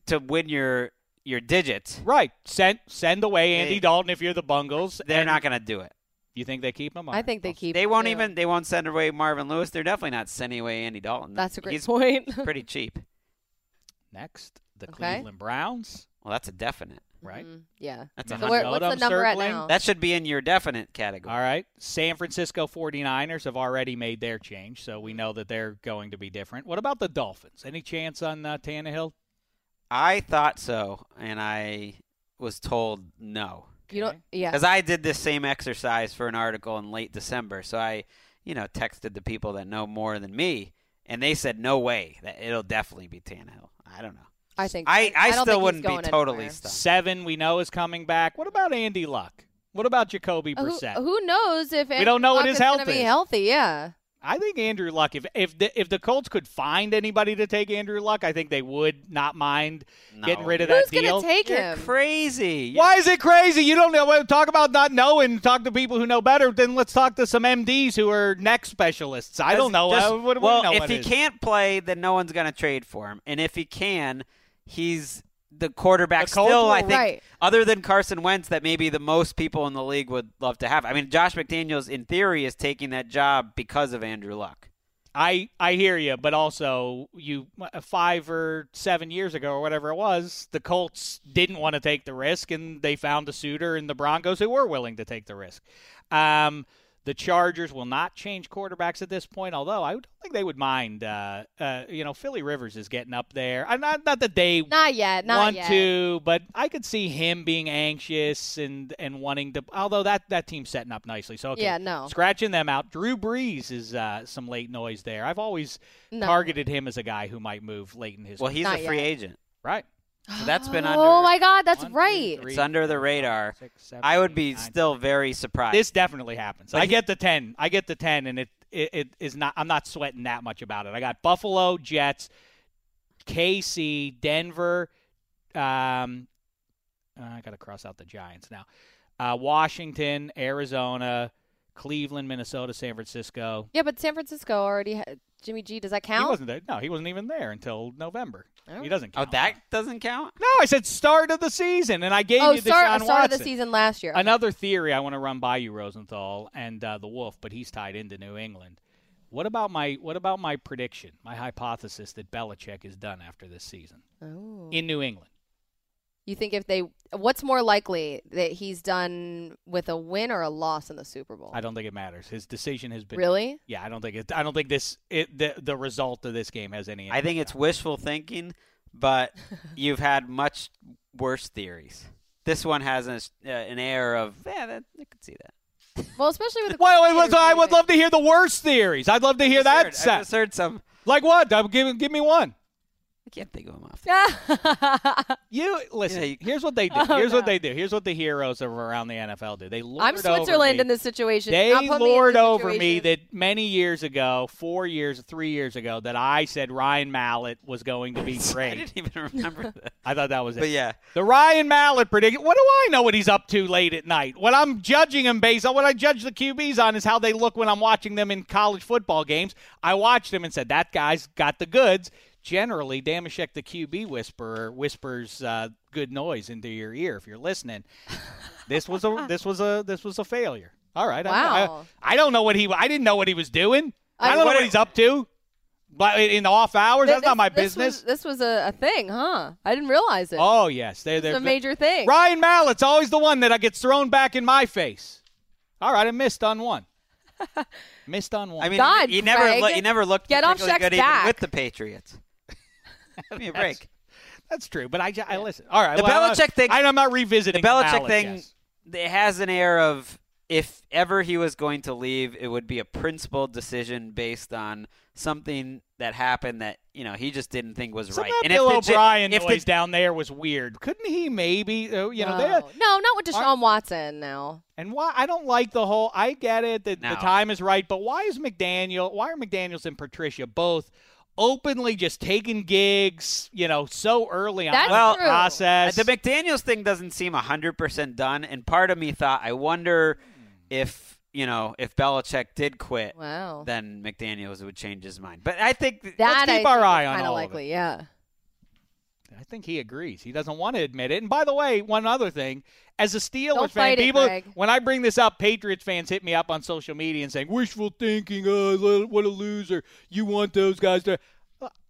to win your your digits. Right. Send send away Andy They- Dalton if you're the Bungles. They're and not going to do it. You think they keep him? I think they keep. They won't too. even. They won't send away Marvin Lewis. They're definitely not sending away Andy Dalton. That's a great He's point. pretty cheap. Next, the Okay. Cleveland Browns. Well, that's a definite. Right? Mhm. Yeah. That's a So where, what's the I'm number at circling. now? That should be in your definite category. All right. San Francisco 49ers have already made their change, so we know that they're going to be different. What about the Dolphins? Any chance on uh, Tannehill? I thought so, and I was told no. you don't. Yeah. Because I did this same exercise for an article in late December. So I, you know, texted the people that know more than me, and they said no way that it'll definitely be Tannehill. I don't know. I think. I, I, don't still think wouldn't be totally anywhere. stuck. Seven, we know, is coming back. What about Andy Luck? What about Jacoby Uh, Who, Brissett? who knows if We don't know what Luck his is gonna be healthy? Yeah. I think Andrew Luck. If if the if the Colts could find anybody to take Andrew Luck, I think they would not mind getting rid of Who's that deal. Who's gonna take You're him? crazy. Why is it crazy? You don't know. Talk about not knowing. Talk to people who know better. Then let's talk to some MDs who are neck specialists. I don't know. Just- Uh, what do we well, know if what he it is? can't play, then no one's going to trade for him. And if he can, he's the quarterback The still, will- I think, Right. other than Carson Wentz, that maybe the most people in the league would love to have. I mean, Josh McDaniels, in theory, is taking that job because of Andrew Luck. I I hear you, but also you uh, five or seven years ago or whatever it was, the Colts didn't want to take the risk, and they found a suitor in the Broncos who were willing to take the risk. Um, the Chargers will not change quarterbacks at this point, although I don't think they would mind. Uh, uh, you know, Philly Rivers is getting up there. I'm not not that they Not yet. Not want yet. to, but I could see him being anxious and and wanting to. Although that that team's setting up nicely, so okay, Yeah, no. scratching them out. Drew Brees is uh, some late noise there. I've always No. targeted him as a guy who might move late in his. Well, he's Not a free yet. agent. right. So that's been oh my God, that's One, two, right. three, It's under the four, radar. five, six, seven, I would eight, be nine, still ten. very surprised. This definitely happens. But I he- get the ten. I get the ten, and it, it it is not. I'm not sweating that much about it. I got Buffalo, Jets, KC, Denver. Um, I got to cross out the Giants now. Uh, Washington, Arizona, Cleveland, Minnesota, San Francisco. Yeah, but San Francisco already had Jimmy G. Does that count? He wasn't there. No, he wasn't even there until November. Oh. He doesn't count. oh, that doesn't count. No, I said start of the season, and I gave Oh, you the start, Deshaun start of the season last year. Another theory I want to run by you, Rosenthal, and uh, the Wolf, but he's tied into New England. What about my what about my prediction, my hypothesis that Belichick is done after this season Oh. in New England? You think if they, what's more likely that he's done with a win or a loss in the Super Bowl? I don't think it matters. His decision has been Really? Yeah, I don't think it. I don't think this it, the the result of this game has any. I think it's wishful thinking, but <laughs> you've had much worse theories. This one has an, uh, an air of, yeah, that, I could see that. Well, especially with <laughs> the. Well, was- I would love to hear the worst theories. I'd love to hear I that just heard- I set. just heard some. Like what? Give give me one. I can't think of them off. <laughs> You listen. Yeah, you- here's what they do. Oh, here's what they do. Here's what the heroes of around the NFL do. They lord I'm Switzerland me. in this situation. They Not put me in lord over me that many years ago, four years, three years ago, that I said Ryan Mallett was going to be <laughs> great. I didn't even remember <laughs> that. I thought that was it. But yeah, The Ryan Mallett prediction. What do I know what he's up to late at night? What I'm judging him based on what I judge the QBs on is how they look when I'm watching them in college football games. I watched him and said that guy's got the goods. Generally, Dameshek, the QB whisperer, whispers uh, good noise into your ear if you're listening. <laughs> This was a this was a this was a failure. All right, I- Wow. I, I don't know what he. I didn't know what he was doing. I, I- don't know what what he's up to. But in the off hours, Th- that's not my this- business. Was, this was a, a thing, huh? I didn't realize it. oh yes, they're it's they're a major thing. Ryan Mallett's always the one that gets thrown back in my face. All right, I missed on one. <laughs> missed on one. I mean, God, he, he never Greg. look, he never looked Get off particularly Shaq's good back. even with the Patriots. <laughs> Give me a break. that's true, but I, ju- I listen. All right, The well, Belichick thing- I, I'm not revisiting The Belichick Mallett, thing, yes. it has an air of if ever he was going to leave, it would be a principled decision based on something that happened that you know he just didn't think was Some right. And Bill if the, O'Brien if noise the, down there was weird. Couldn't he maybe? Uh, you know, no. they no, not with Deshaun Watson. Now, and why? I don't like the whole. I get it that the time is right, but why is McDaniel? Why are McDaniels and Patricia both? Openly just taking gigs, you know, so early on That's in Well, the true. process. the McDaniels thing doesn't seem hundred percent done, and part of me thought, I wonder if you know if Belichick did quit, wow. then McDaniels would change his mind. But I think th- that keep I our think eye on kinda all of likely. Yeah. I think he agrees. He doesn't want to admit it. And by the way, one other thing, as a Steelers Don't fan, fight it, people when I bring this up, Patriots fans hit me up on social media and saying wishful thinking. Oh, lo- what a loser! You want those guys to.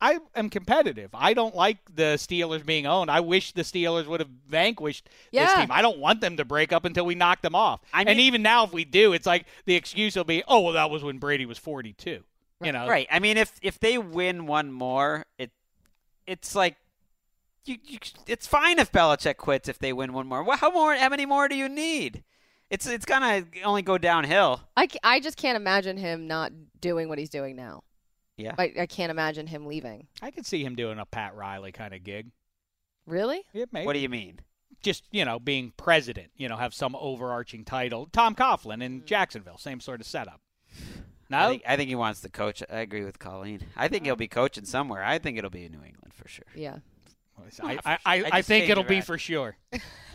I am competitive. I don't like the Steelers being owned. I wish the Steelers would have vanquished this team. I don't want them to break up until we knock them off. I and mean- even now, if we do, it's like the excuse will be, "Oh, well, that was when Brady was 42." You know, Right. I mean, if if they win one more, it it's like you, you it's fine if Belichick quits if they win one more. Well, how more? How many more do you need? It's it's gonna only go downhill. I, I just can't imagine him not doing what he's doing now. Yeah. I, I can't imagine him leaving. I could see him doing a Pat Riley kind of gig. Really? Yeah, maybe. What do you mean? just you know being president you know have some overarching title tom coughlin in mm. jacksonville same sort of setup no I think, I think he wants to coach. I agree with Colleen. I think he'll be coaching somewhere. I think it'll be in New England for sure. Yeah. I, I, I, I I think it'll it be for sure.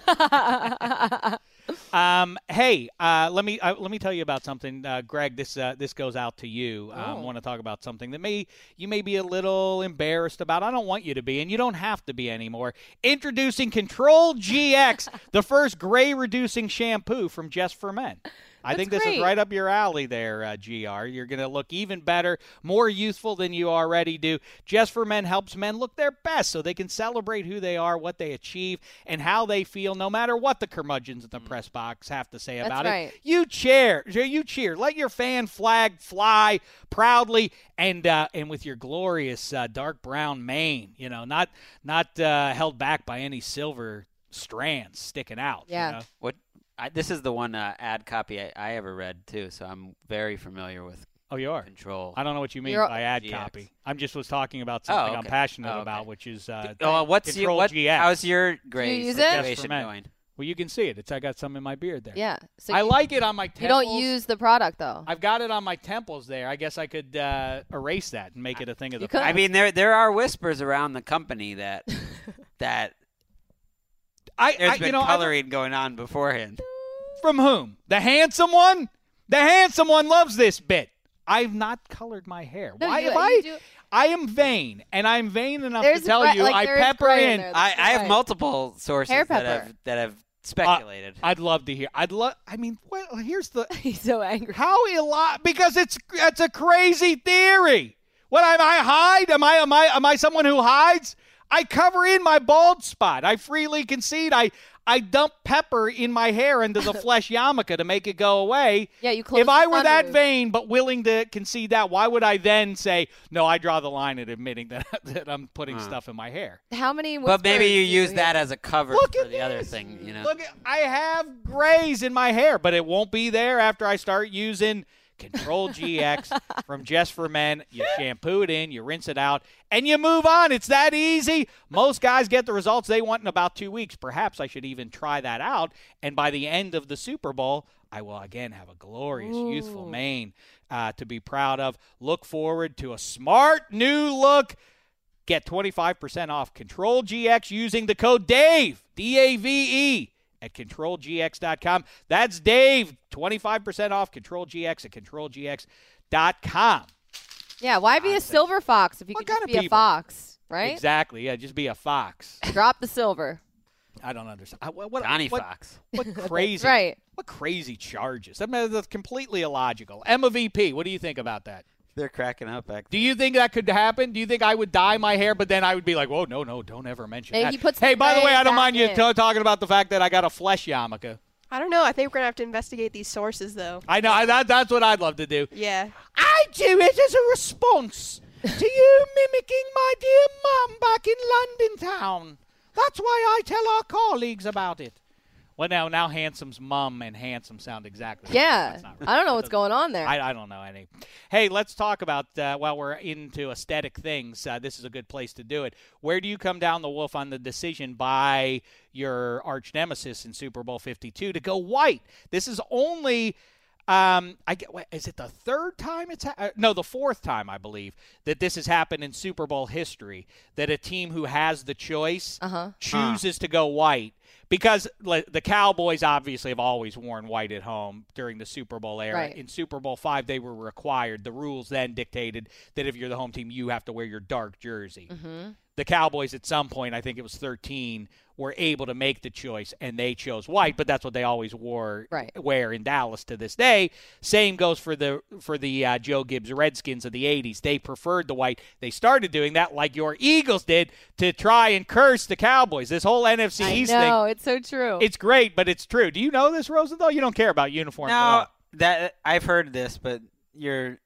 <laughs> Um, hey uh, let me uh, let me tell you about something. Uh, greg this uh, this goes out to you. Um, I Oh. want to talk about something that may you may be a little embarrassed about. I don't want you to be and you don't have to be anymore. Introducing control gx <laughs> the first gray reducing shampoo from just for men I That's think this is right up your alley there, uh, GR. You're going to look even better, more youthful than you already do. Just for Men helps men look their best so they can celebrate who they are, what they achieve, and how they feel, no matter what the curmudgeons in the press box have to say That's about right. it. You cheer. You cheer. Let your fan flag fly proudly and uh, and with your glorious uh, dark brown mane, you know, not not uh, held back by any silver strands sticking out. you Yeah. know? What? I, this is the one uh, ad copy I, I ever read too, so I'm very familiar with Oh, you are. Control. I don't know what you mean You're- by ad GX. copy. I'm just was talking about something I'm passionate Oh, okay. about, which is uh, Oh, what's your Control what? GX. How's your gray use it? situation Just for men. going? well, you can see it. It's I got some in my beard there. Yeah. So I you, like it on my temples. you don't use the product though. I've got it on my temples there. I guess I could uh, erase that and make it a thing of the You I mean, there there are whispers around the company that <laughs> that I, there's I been you know, I- coloring going on beforehand. from whom? The handsome one. The handsome one loves this bit. I've not colored my hair. No, Why? you- if you I, do- I am vain, and I'm vain enough There's to tell gray- you, like, I pepper in in. there. I, I have multiple sources Hair that have that have uh, speculated. I'd love to hear. I'd love. I mean, well, here's the <laughs> He's so angry. How illo- Because it's it's a crazy theory. What am I hide? Am I am I am I someone who hides? I cover in my bald spot. I freely concede. I I dump pepper in my hair into the <laughs> flesh yarmulke to make it go away. Yeah, you close If I were that vain but willing to concede that, why would I then say no? I draw the line at admitting that <laughs> that I'm putting stuff in my hair. How many? but maybe you use hear? that as a cover Look for at the other thing, you know. Look, at- I have grays in my hair, but it won't be there after I start using Control GX from Just for Men. You shampoo it in, you rinse it out, and you move on. It's that easy. Most guys get the results they want in about two weeks. Perhaps I should even try that out. And by the end of the Super Bowl, I will again have a glorious, youthful mane uh, to be proud of. Look forward to a smart new look. Get 25% off Control GX using the code DAVE, D A V E, at controlgx.com. That's Dave, 25% off Control GX at controlgx.com. Yeah. Why be a silver fox if you What could just be of a fox, right? Exactly. Yeah, just be a fox. Drop the silver. I don't understand. What, what, Johnny what, Fox. What <laughs> crazy, right. what crazy charges. I mean, that's completely illogical. Emma VP, what do you think about that? They're cracking up back Do you think that could happen? Do you think I would dye my hair, but then I would be like, "Whoa, no, no, don't ever mention Hey, that." he puts hey, by the way, I don't back mind you t- talking about the fact that I got a flesh yarmulke. I don't know. I think we're gonna have to investigate these sources, though. I know I, that, that's what I'd love to do. Yeah. I do it as a response to you <laughs> mimicking my dear mum back in London town. That's why I tell our colleagues about it. Well, now, now, Handsome's mum and Handsome sound exactly. Yeah. <laughs> Right. I don't know what's going on there. I, I don't know any. Hey, let's talk about uh, while we're into aesthetic things. Uh, this is a good place to do it. Where do you come down the wolf on the decision by your arch nemesis in Super Bowl Fifty Two to go white? This is only. Um, I get. what- Is it the third time it's ha- uh, no, the fourth time I believe that this has happened in Super Bowl history that a team who has the choice Uh-huh. chooses to go white because like, the Cowboys obviously have always worn white at home during the Super Bowl era. Right. In Super Bowl five, they were required. The rules then dictated that if you're the home team, you have to wear your dark jersey. The Cowboys at some point, I think it was 13, were able to make the choice and they chose white, but that's what they always wore Right. wear in Dallas to this day. Same goes for the for the uh, Joe Gibbs Redskins of the 80s. They preferred the white. They started doing that like your Eagles did to try and curse the Cowboys. This whole NFC I East thing know it's so true. it's great, but it's true. Do you know this, Rosenthal? You don't care about uniforms. at No, that I've heard this, but you're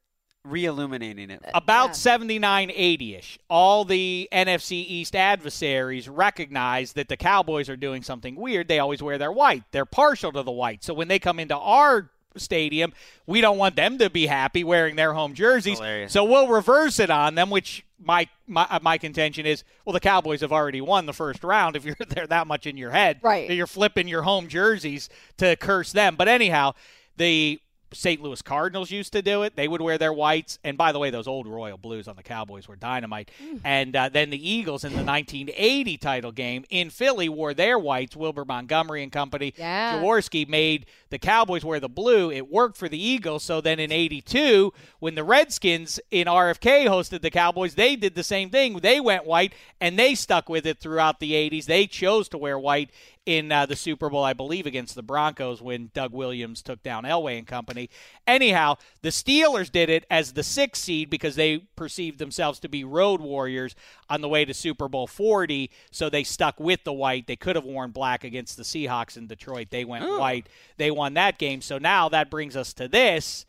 re-illuminating it. About Yeah. 79 80 ish, all the NFC East adversaries recognize that the Cowboys are doing something weird. They always wear their white, they're partial to the white. So when they come into our stadium, we don't want them to be happy wearing their home jerseys. Hilarious. So we'll reverse it on them, which my, my uh, my contention is well the Cowboys have already won the first round if you're <laughs> there that much in your head Right. you're flipping your home jerseys to curse them but anyhow the St. Louis Cardinals used to do it. They would wear their whites. And by the way, those old royal blues on the Cowboys were dynamite. And uh, then the Eagles in the 1980 title game in Philly wore their whites. Wilbert Montgomery and company. Yeah. Jaworski made the Cowboys wear the blue. It worked for the Eagles. So then in 82, when the Redskins in RFK hosted the Cowboys, they did the same thing. They went white and they stuck with it throughout the 80s. They chose to wear white in uh, the Super Bowl, I believe, against the Broncos when Doug Williams took down Elway and company. Anyhow, the Steelers did it as the sixth seed because they perceived themselves to be road warriors on the way to Super Bowl 40, so they stuck with the white. They could have worn black against the Seahawks in Detroit. They went white. They won that game. So now that brings us to this.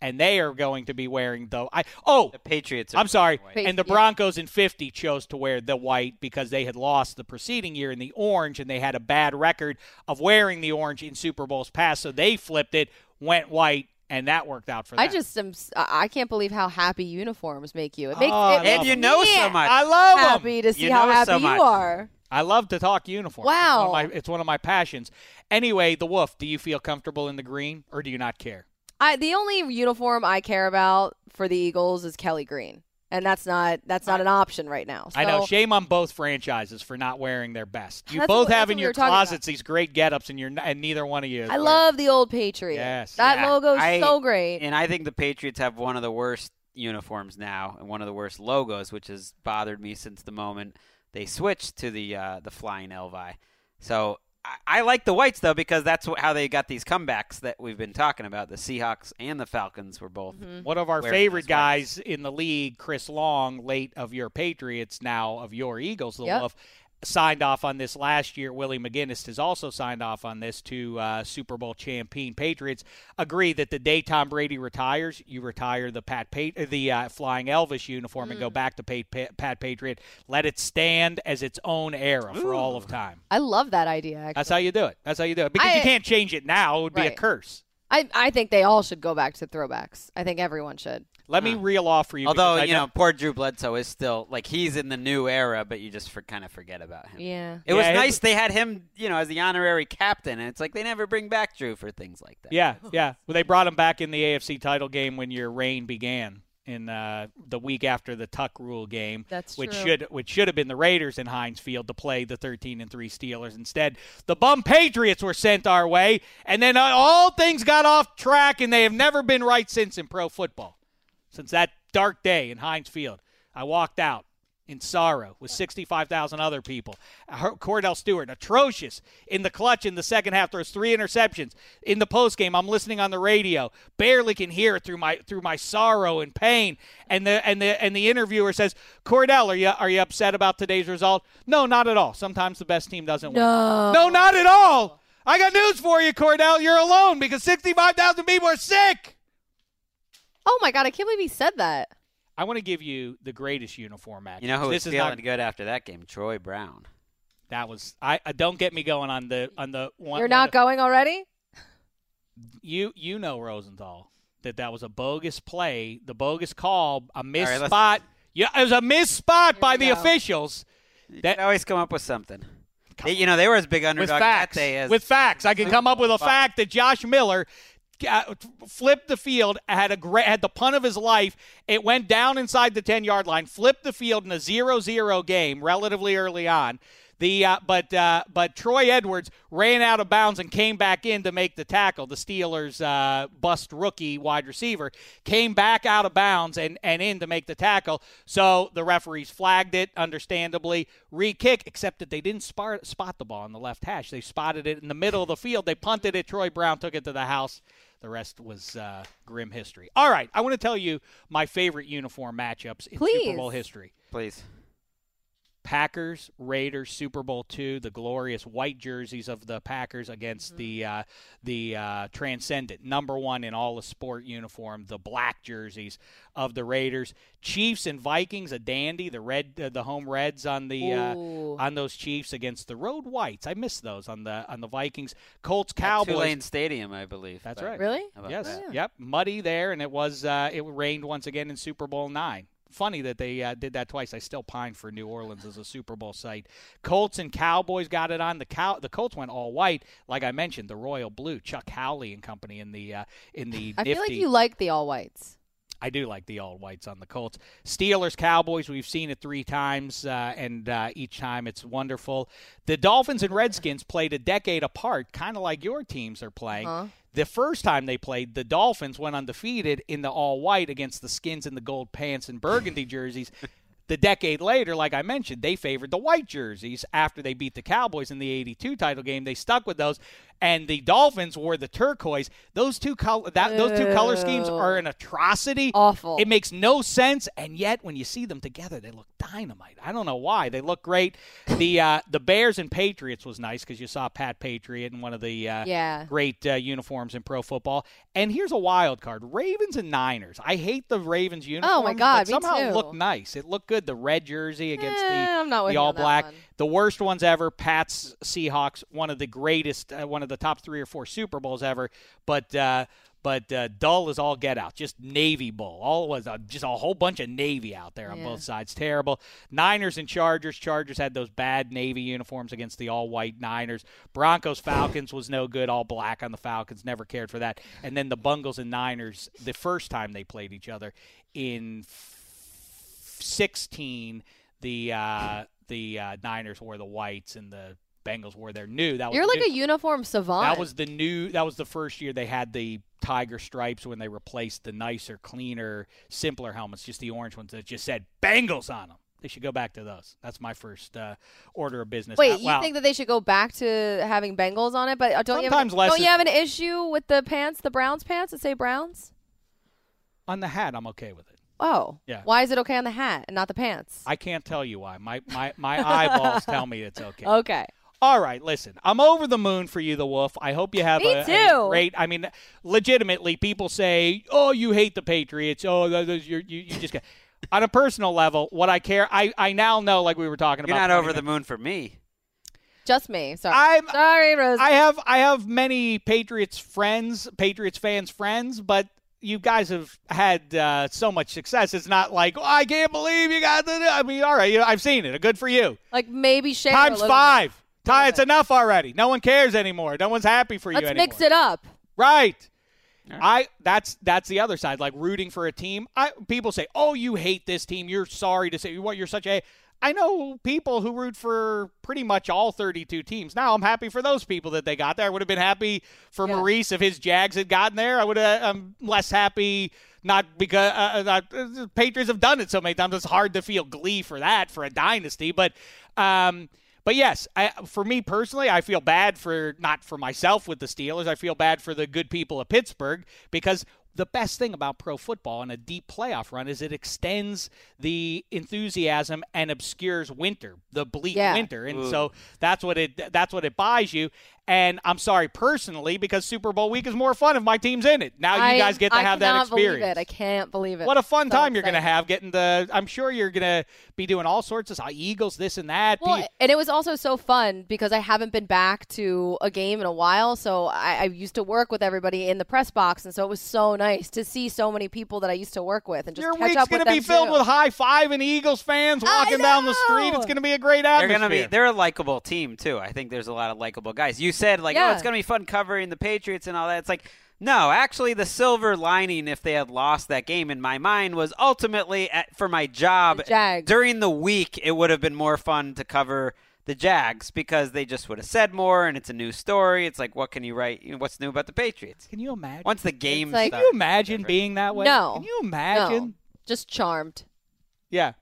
And they are going to be wearing the I oh The Patriots. Are I'm sorry. white. And the. Broncos in 50 chose to wear the white because they had lost the preceding year in the orange and they had a bad record of wearing the orange in Super Bowls past. So they flipped it, went white, and that worked out for them. I just am. s- I I can't believe how happy uniforms make you. It oh, makes Oh, it makes And you know me so much. I love them. happy to see You how happy so you are. I love to talk uniform. Wow. It's one, my, it's one of my passions. Anyway, the Wolf, do you feel comfortable in the green or do you not care? I the only uniform I care about for the Eagles is Kelly Green, and that's not that's not an option right now. I know. Shame on both franchises for not wearing their best. You both what- have in we your closets about. these great get-ups, and you're n- and neither one of you. I wearing- love the old Patriots. Yes. that Yeah, logo's I- so great. And I think the Patriots have one of the worst uniforms now and one of the worst logos, which has bothered me since the moment they switched to the uh, the flying Elvi. So I, I like the whites though because that's how they got these comebacks that we've been talking about. The Seahawks and the Falcons were both. Mm-hmm. One of our favorite guys in the league, Chris Long, late of your Patriots, now of your Eagles, the Yep. Wolf, signed off on this last year. Willie McGinest has also signed off on this to uh, Super Bowl champion Patriots. Agree that the day Tom Brady retires, you retire the Pat pa- the uh, Flying Elvis uniform and go back to Pat, Pat, Pat Patriot. Let it stand as its own era for all of time. I love that idea. Actually. That's how you do it. That's how you do it. Because you can't change it now. It would be a curse. I I think they all should go back to throwbacks. I think everyone should. Let me reel off for you. Although you know, poor Drew Bledsoe is still like he's in the new era, but you just for, kind of forget about him. Yeah. It was Yeah, it- nice they had him, you know, as the honorary captain, and it's like they never bring back Drew for things like that. Yeah, yeah. Well, they brought him back in the AFC title game when your reign began in uh, the week after the Tuck Rule game. That's which true. should which should have been the Raiders in Heinz Field to play the 13 and three Steelers. Instead, the bum Patriots were sent our way, and then uh, all things got off track, and they have never been right since in pro football. Since that dark day in Heinz Field, I walked out in sorrow with 65,000 other people. Kordell Stewart, atrocious in the clutch in the second half. Throws three interceptions in the postgame. I'm listening on the radio, barely can hear it through my through my sorrow and pain. And the and the and the interviewer says, "Kordell, are you are you upset about today's result?" No, not at all. Sometimes the best team doesn't win. No. No, not at all. I got news for you, Kordell. You're alone because 65,000 people are sick. Oh my god, I can't believe he said that. I want to give you the greatest uniform match. You know who this was is feeling not, good after that game? Troy Brown. That was I. uh, Don't get me going on the on the one. You're one not of- going already? You you know Rosenthal that that was a bogus play, the bogus call, a missed right, spot. Yeah, it was a missed spot by the go. officials. They That always come up with something. They, you know, they were as big with underdogs that facts. day as With facts, I can come up with a Fuck. fact that Josh Miller flipped the field, had a great, had the punt of his life. It went down inside the ten yard line, flipped the field in a 0-0 game relatively early on. The uh, but uh, but Troy Edwards ran out of bounds and came back in to make the tackle. The Steelers uh, bust rookie wide receiver came back out of bounds and and in to make the tackle. So the referees flagged it, understandably, re-kick, except that they didn't spot spot the ball in the left hash. They spotted it in the middle of the field. They punted it. Troy Brown took it to the house. The rest was uh, grim history. All right, I want to tell you my favorite uniform matchups in Please. Super Bowl history. Please. Packers, Raiders, Super Bowl two, the glorious white jerseys of the Packers against the uh, the uh, transcendent number one in all the sport uniform, the black jerseys of the Raiders. Chiefs and Vikings, a dandy, the red, uh, the home Reds on the uh, on those Chiefs against the road whites. I miss those on the on the Vikings. Colts, At Cowboys. Tulane Stadium, I believe. That's But- right. Really? How about Yes. that? Yep. Muddy there, and it was uh, it rained once again in Super Bowl nine. Funny that they uh, did that twice. I still pine for New Orleans as a Super Bowl site. Colts and Cowboys got it on the cow. The Colts went all white, like I mentioned, the royal blue. Chuck Howley and company in the uh, in the I nifty. feel like you like the all whites. I do like the all whites on the Colts. Steelers, Cowboys, we've seen it three times, uh, and uh, each time it's wonderful. The Dolphins and Redskins played a decade apart, kind of like your teams are playing. Huh? The first time they played, the Dolphins went undefeated in the all white against the Skins in the gold pants and burgundy <laughs> jerseys. The decade later, like I mentioned, they favored the white jerseys after they beat the Cowboys in the 82 title game. They stuck with those. And the Dolphins wore the turquoise. Those two color that those two color schemes are an atrocity. Awful. It makes no sense, and yet when you see them together, they look dynamite. I don't know why they look great. The uh, the Bears and Patriots was nice because you saw Pat Patriot in one of the uh, Yeah. great uh, uniforms in pro football. And here's a wild card: Ravens and Niners. I hate the Ravens uniforms. Oh, my God, somehow too. it looked nice. It looked good. The red jersey against Eh, the the all black. The worst ones ever. Pats Seahawks. One of the greatest. Uh, one of the top three or four Super Bowls ever. But. Uh, but uh, dull as all get out. Just Navy Bowl. All was uh, just a whole bunch of Navy out there on Yeah. both sides. Terrible. Niners and Chargers. Chargers had those bad Navy uniforms against the all white Niners. Broncos Falcons was no good. All black on the Falcons. Never cared for that. And then the Bungles and Niners. The first time they played each other in 16, the uh, the uh, Niners wore the whites and the Bengals wore their new. That was You're like new. a uniform savant. That was the new. That was the first year they had the tiger stripes when they replaced the nicer, cleaner, simpler helmets, just the orange ones that just said Bengals on them. They should go back to those. That's my first uh, order of business. Wait, Uh, you think that they should go back to having Bengals on it? But uh, don't you have don't you have an issue with the pants, the Browns pants that say Browns? on the hat? I'm okay with it. Oh, Yeah. Why is it okay on the hat and not the pants? I can't tell you why. My my my eyeballs tell me it's okay. <laughs> okay. All right, listen. I'm over the moon for you, the Wolf. I hope you have Me a, a great. I mean, legitimately, people say, "Oh, you hate the Patriots. Oh, that, that, you're, you you just." Get. On a personal level, what I care, I, I now know, like we were talking about. You're about. not 20 over the moon for me. Just me. Sorry. I'm- Sorry, Rose. I have I have many Patriots friends, Patriots fans friends, but you guys have had uh, so much success. It's not like oh, I can't believe you got the. I mean, all right, you know, I've seen it. Good for you. like maybe share Times little five. bit. Time, it's enough already. No one cares anymore. No one's happy for you Let's anymore. mix it up. Right. I that's that's the other side. Like rooting for a team. I people say, "Oh, you hate this team. You're sorry to say what you're such a." I know people who root for pretty much all 32 teams. Now I'm happy for those people that they got there. I would have been happy for Yeah. Maurice if his Jags had gotten there. I would have. I'm less happy not because uh, uh, not, uh, Patriots have done it so many times. It's hard to feel glee for that for a dynasty, but. Um, but yes, I, for me personally, I feel bad for not for myself with the Steelers. I feel bad for the good people of Pittsburgh because the best thing about pro football and a deep playoff run is it extends the enthusiasm and obscures winter, the bleak Yeah. winter, and so that's what it that's what it buys you. And I'm sorry personally because Super Bowl week is more fun if my team's in it. Now you I- guys get to I have that cannot experience. Believe it. I can't believe it. What a fun So time you're going to have getting the. I'm sure you're going to be doing all sorts of uh, Eagles, this and that. Well, Pe- and it was also so fun because I haven't been back to a game in a while. So I, I used to work with everybody in the press box, and so it was so nice to see so many people that I used to work with and just Your catch week's up going with to be filled too. with high five and Eagles fans walking down the street. It's going to be a great They're atmosphere. gonna be they're a likable team too. I think there's a lot of likable guys. You said like, oh, it's gonna be fun covering the Patriots and all that. It's like no, actually, the silver lining if they had lost that game in my mind was ultimately at, for my job The Jags. during the week. It would have been more fun to cover the Jags because they just would have said more, and it's a new story. It's like, what can you write? You know, what's new about the Patriots? Can you imagine? Once the game like- Can you imagine different. being that way? No. Can you imagine? No. Just charmed. Yeah.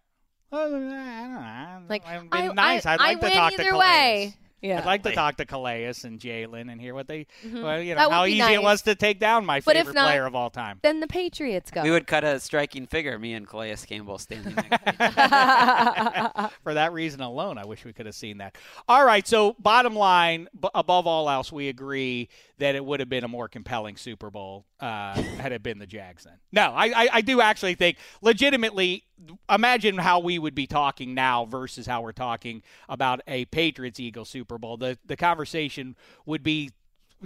Well, I don't know. Like I've I, been nice. I, would like I to win talk either to Calais. way. Yeah. I'd like to talk to Calais and Jalen and hear what they, Mhm. well, you know, how easy nice. it was to take down my But if favorite not- player of all time. then the Patriots go. We would cut a striking figure, me and Calais Campbell standing next to each <laughs> other. <laughs> <laughs> For that reason alone, I wish we could have seen that. All right, so bottom line, b- above all else, we agree that it would have been a more compelling Super Bowl uh, had it been the Jags then. No, I, I, I do actually think, legitimately, imagine how we would be talking now versus how we're talking about a Patriots Eagles Super Bowl. The, the conversation would be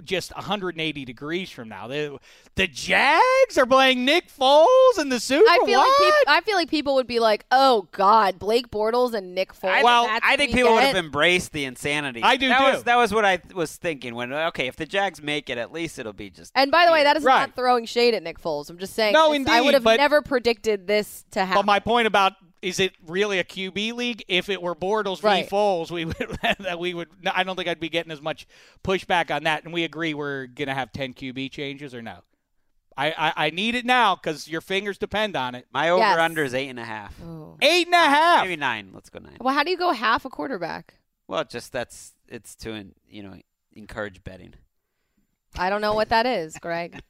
just 180 degrees from now. The, the Jags are playing Nick Foles in the Super I feel like What? peop- I feel like people would be like, "Oh God, Blake Bortles and Nick Foles." I, Well, I think we people would have embraced the insanity. I do that too. Was, that was what I was thinking. When okay, if the Jags make it, at least it'll be just. And by the way, that is Right. not throwing shade at Nick Foles. I'm just saying. No, this- I would have never predicted this to happen. But my point about is it really a QB league? If it were Bortles Right. v. Foles, we would <laughs> that we would. I don't think I'd be getting as much pushback on that. And we agree we're gonna have ten QB changes or no? I I, I need it now because your fingers depend on it. my over Yes. under is eight and a half. Oh. Eight and a half. Maybe nine. Let's go nine. Well, how do you go half a quarterback? Well, just that's it's to you know encourage betting. I don't know what that is, Greg. <laughs>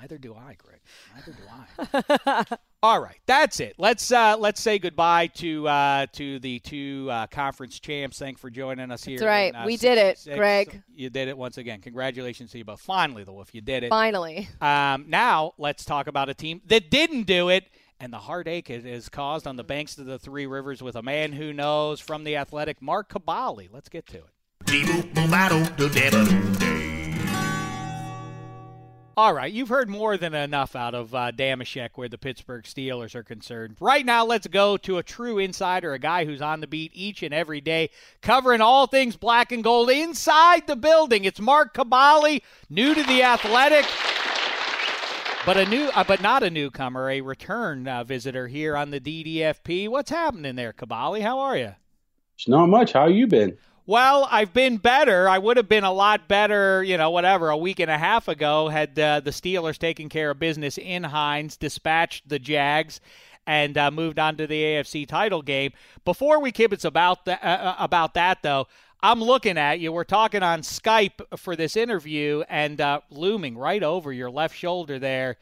Neither do I, Greg. Neither do I. <laughs> All right, that's it. Let's uh, let's say goodbye to uh, to the two uh, conference champs. Thanks for joining us here. That's right. in, uh, We did it, 66. Greg. You did it once again. Congratulations to you both. Finally, the Wolf, you did it. Finally, Um, now let's talk about a team that didn't do it, and the heartache it is caused on the banks of the Three Rivers with a man who knows from the Athletic, Mark Kaboly. Let's get to it. All right, you've heard more than enough out of uh, Dameshek where the Pittsburgh Steelers are concerned. Right now, let's go to a true insider, a guy who's on the beat each and every day, covering all things black and gold inside the building. It's Mark Kaboly, new to the Athletic, but a new, uh, but not a newcomer, a return uh, visitor here on the DDFP. What's happening there, Kaboly? How are you? It's Not much. How you been? Well, I've been better. I would have been a lot better, you know, whatever, a week and a half ago had uh, the Steelers taken care of business in Heinz, dispatched the Jags, and uh, moved on to the AFC title game. Before we kibitz about that, uh, about that though, I'm looking at you. We're talking on Skype for this interview, and uh, looming right over your left shoulder there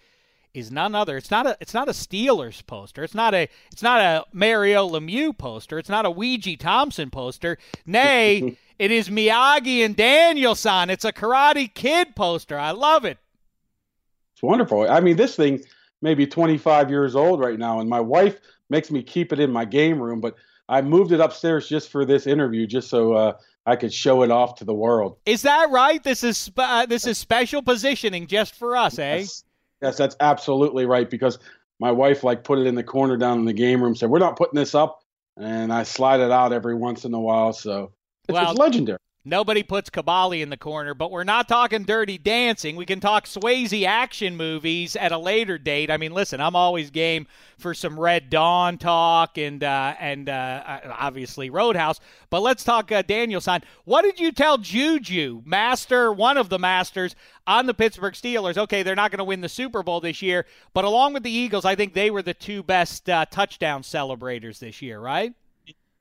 is none other. It's not a it's not a Steelers poster. It's not a it's not a Mario Lemieux poster. It's not a Weegie Thompson poster. Nay, <laughs> it is Miyagi and Daniel-san. It's a Karate Kid poster. I love it. It's wonderful. I mean, this thing may be 25 years old right now, and my wife makes me keep it in my game room, but I moved it upstairs just for this interview, just so uh, I could show it off to the world. Is that right? This is uh, this is special positioning just for us, eh? Yes, yes, that's absolutely right. Because my wife like put it in the corner down in the game room, said we're not putting this up, and I slide it out every once in a while. So it's, it's legendary. Nobody puts Kaboly in the corner, but we're not talking dirty dancing. We can talk Swayze action movies at a later date. I mean, listen, I'm always game for some Red Dawn talk and uh, and uh, obviously Roadhouse. But let's talk uh, Daniel-san. What did you tell Juju, master, one of the masters on the Pittsburgh Steelers? Okay, they're not going to win the Super Bowl this year, but along with the Eagles, I think they were the two best uh, touchdown celebrators this year, right?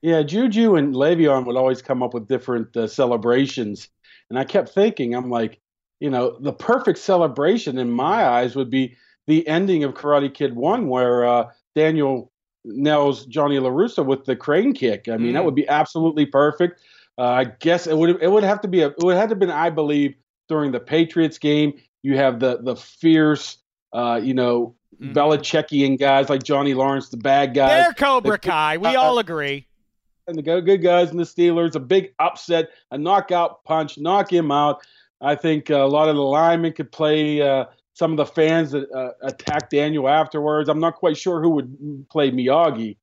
Yeah, Juju and Le'Veon would always come up with different uh, celebrations, and I kept thinking, I'm like, you know, the perfect celebration in my eyes would be the ending of Karate Kid One, where uh, Daniel nails Johnny Larusso with the crane kick. I mean, that Mm. would be absolutely perfect. Uh, I guess it would it would have to be a, it would have to been I believe during the Patriots game. You have the the fierce, uh, you know, Mhm. Belichickian guys like Johnny Lawrence, the bad guys They're Cobra Kai. We uh, all agree. And the good guys and the Steelers, a big upset, a knockout punch, knock him out. I think a lot of the linemen could play uh, some of the fans that uh, attacked Daniel afterwards. I'm not quite sure who would play Miyagi,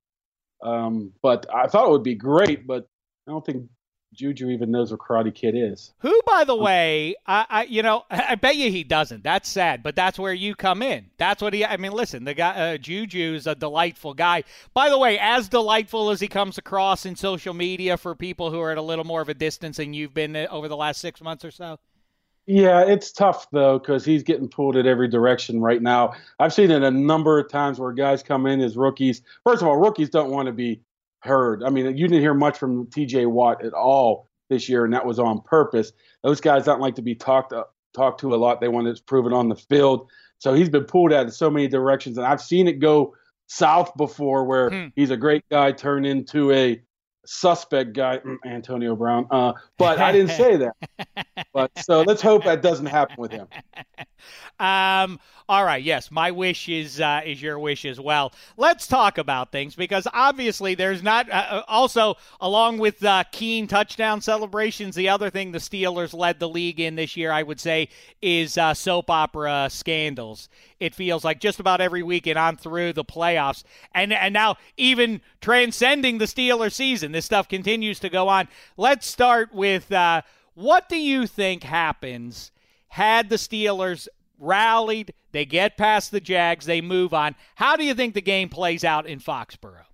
um, but I thought it would be great. But I don't think Juju even knows what Karate Kid is. Who, by the way, I, I you know, <laughs> I bet you he doesn't. That's sad, but that's where you come in. That's what he. I mean, listen, the guy uh, Juju's a delightful guy. By the way, as delightful as he comes across in social media for people who are at a little more of a distance than you've been uh, over the last six months or so. Yeah, it's tough though because he's getting pulled at every direction right now. I've seen it a number of times where guys come in as rookies. First of all, rookies don't want to be heard. I mean, you didn't hear much from T.J. Watt at all this year, and that was on purpose. Those guys don't like to be talked uh, talked to a lot. They want to prove it on the field. So he's been pulled out in so many directions, and I've seen it go south before, where hmm. he's a great guy turn into a suspect guy, mm, Antonio Brown. Uh, but I didn't say that. <laughs> But so let's hope that doesn't happen with him. <laughs> Um, all right. Yes, my wish is uh, is your wish as well. Let's talk about things because obviously there's not. Uh, uh, also, along with uh, keen touchdown celebrations, the other thing the Steelers led the league in this year, I would say, is uh, soap opera scandals. It feels like just about every weekend on through the playoffs, and and now even transcending the Steelers season, this stuff continues to go on. Let's start with uh, what do you think happens had the Steelers rallied, they get past the Jags, they move on. How do you think the game plays out in Foxborough?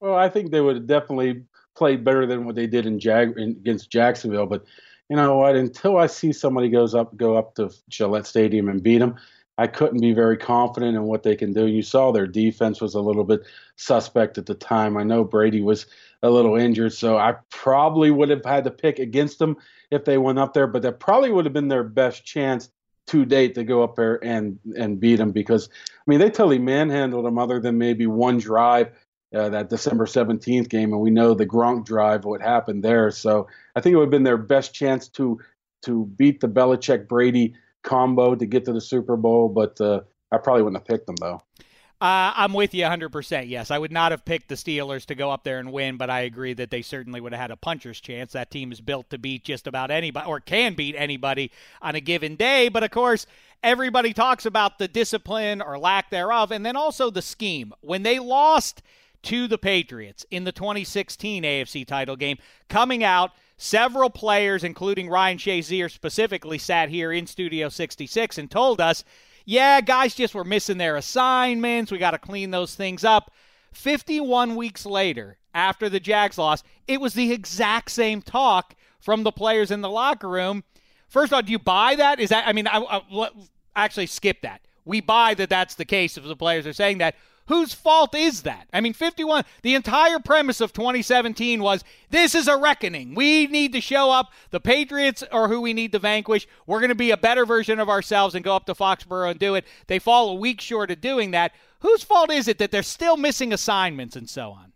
Well, I think they would definitely play better than what they did in Jag in, against Jacksonville. But you know what? Until I see somebody goes up go up to Gillette Stadium and beat them, I couldn't be very confident in what they can do. You saw their defense was a little bit suspect at the time. I know Brady was a little injured, so I probably would have had to pick against them if they went up there. But that probably would have been their best chance to date to go up there and and beat them because I mean they totally manhandled them other than maybe one drive uh, that December 17th game and we know the Gronk drive what happened there so I think it would have been their best chance to to beat the Belichick Brady combo to get to the Super Bowl but uh, I probably wouldn't have picked them though. Uh, I'm with you 100%. Yes, I would not have picked the Steelers to go up there and win, but I agree that they certainly would have had a puncher's chance. That team is built to beat just about anybody, or can beat anybody on a given day. But of course, everybody talks about the discipline or lack thereof, and then also the scheme. When they lost to the Patriots in the 2016 AFC title game, coming out, several players, including Ryan Shazier specifically, sat here in Studio 66 and told us yeah, guys just were missing their assignments. We got to clean those things up. 51 weeks later, after the Jags lost, it was the exact same talk from the players in the locker room. First of all, do you buy that? Is that, I mean, I, I actually skip that. We buy that that's the case if the players are saying that. Whose fault is that? I mean, 51, the entire premise of 2017 was this is a reckoning. We need to show up. The Patriots are who we need to vanquish. We're going to be a better version of ourselves and go up to Foxborough and do it. They fall a week short of doing that. Whose fault is it that they're still missing assignments and so on?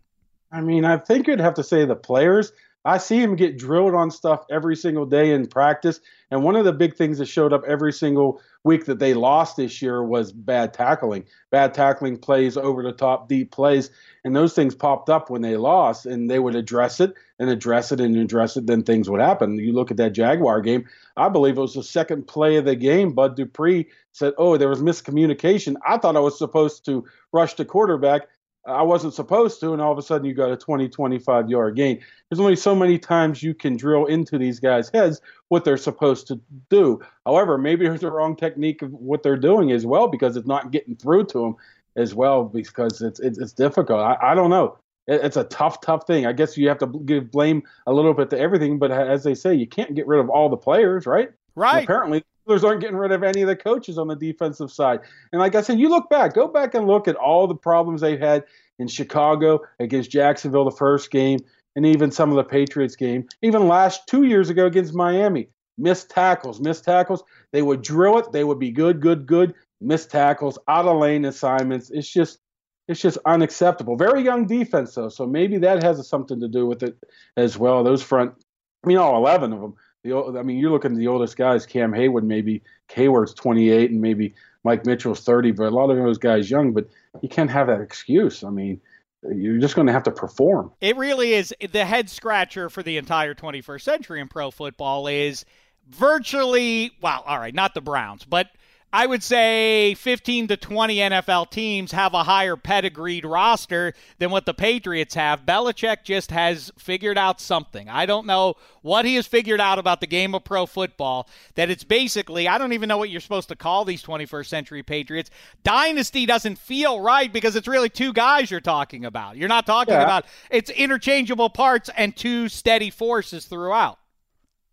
I mean, I think you'd have to say the players. I see him get drilled on stuff every single day in practice. And one of the big things that showed up every single week that they lost this year was bad tackling. Bad tackling plays, over the top, deep plays. And those things popped up when they lost, and they would address it and address it and address it. Then things would happen. You look at that Jaguar game, I believe it was the second play of the game. Bud Dupree said, Oh, there was miscommunication. I thought I was supposed to rush the quarterback. I wasn't supposed to, and all of a sudden you got a 20, 25 yard gain. There's only so many times you can drill into these guys' heads what they're supposed to do. However, maybe there's a wrong technique of what they're doing as well because it's not getting through to them as well because it's it's, it's difficult. I, I don't know. It, it's a tough, tough thing. I guess you have to give blame a little bit to everything, but as they say, you can't get rid of all the players, right? Right. And apparently, Steelers aren't getting rid of any of the coaches on the defensive side. And like I said, you look back, go back and look at all the problems they've had in Chicago against Jacksonville the first game, and even some of the Patriots game, even last two years ago against Miami. Missed tackles, missed tackles. They would drill it. They would be good, good, good. Missed tackles, out of lane assignments. It's just, it's just unacceptable. Very young defense though, so maybe that has something to do with it as well. Those front, I mean, all eleven of them the I mean, you're looking at the oldest guys. Cam Heyward, maybe Heyward's 28, and maybe Mike Mitchell's 30. But a lot of those guys young. But you can't have that excuse. I mean, you're just going to have to perform. It really is the head scratcher for the entire 21st century in pro football is virtually well, all right, not the Browns, but I would say 15 to 20 NFL teams have a higher pedigreed roster than what the Patriots have. Belichick just has figured out something. I don't know what he has figured out about the game of pro football that it's basically, I don't even know what you're supposed to call these 21st century Patriots. Dynasty doesn't feel right because it's really two guys you're talking about. You're not talking Yeah. about it's interchangeable parts and two steady forces throughout.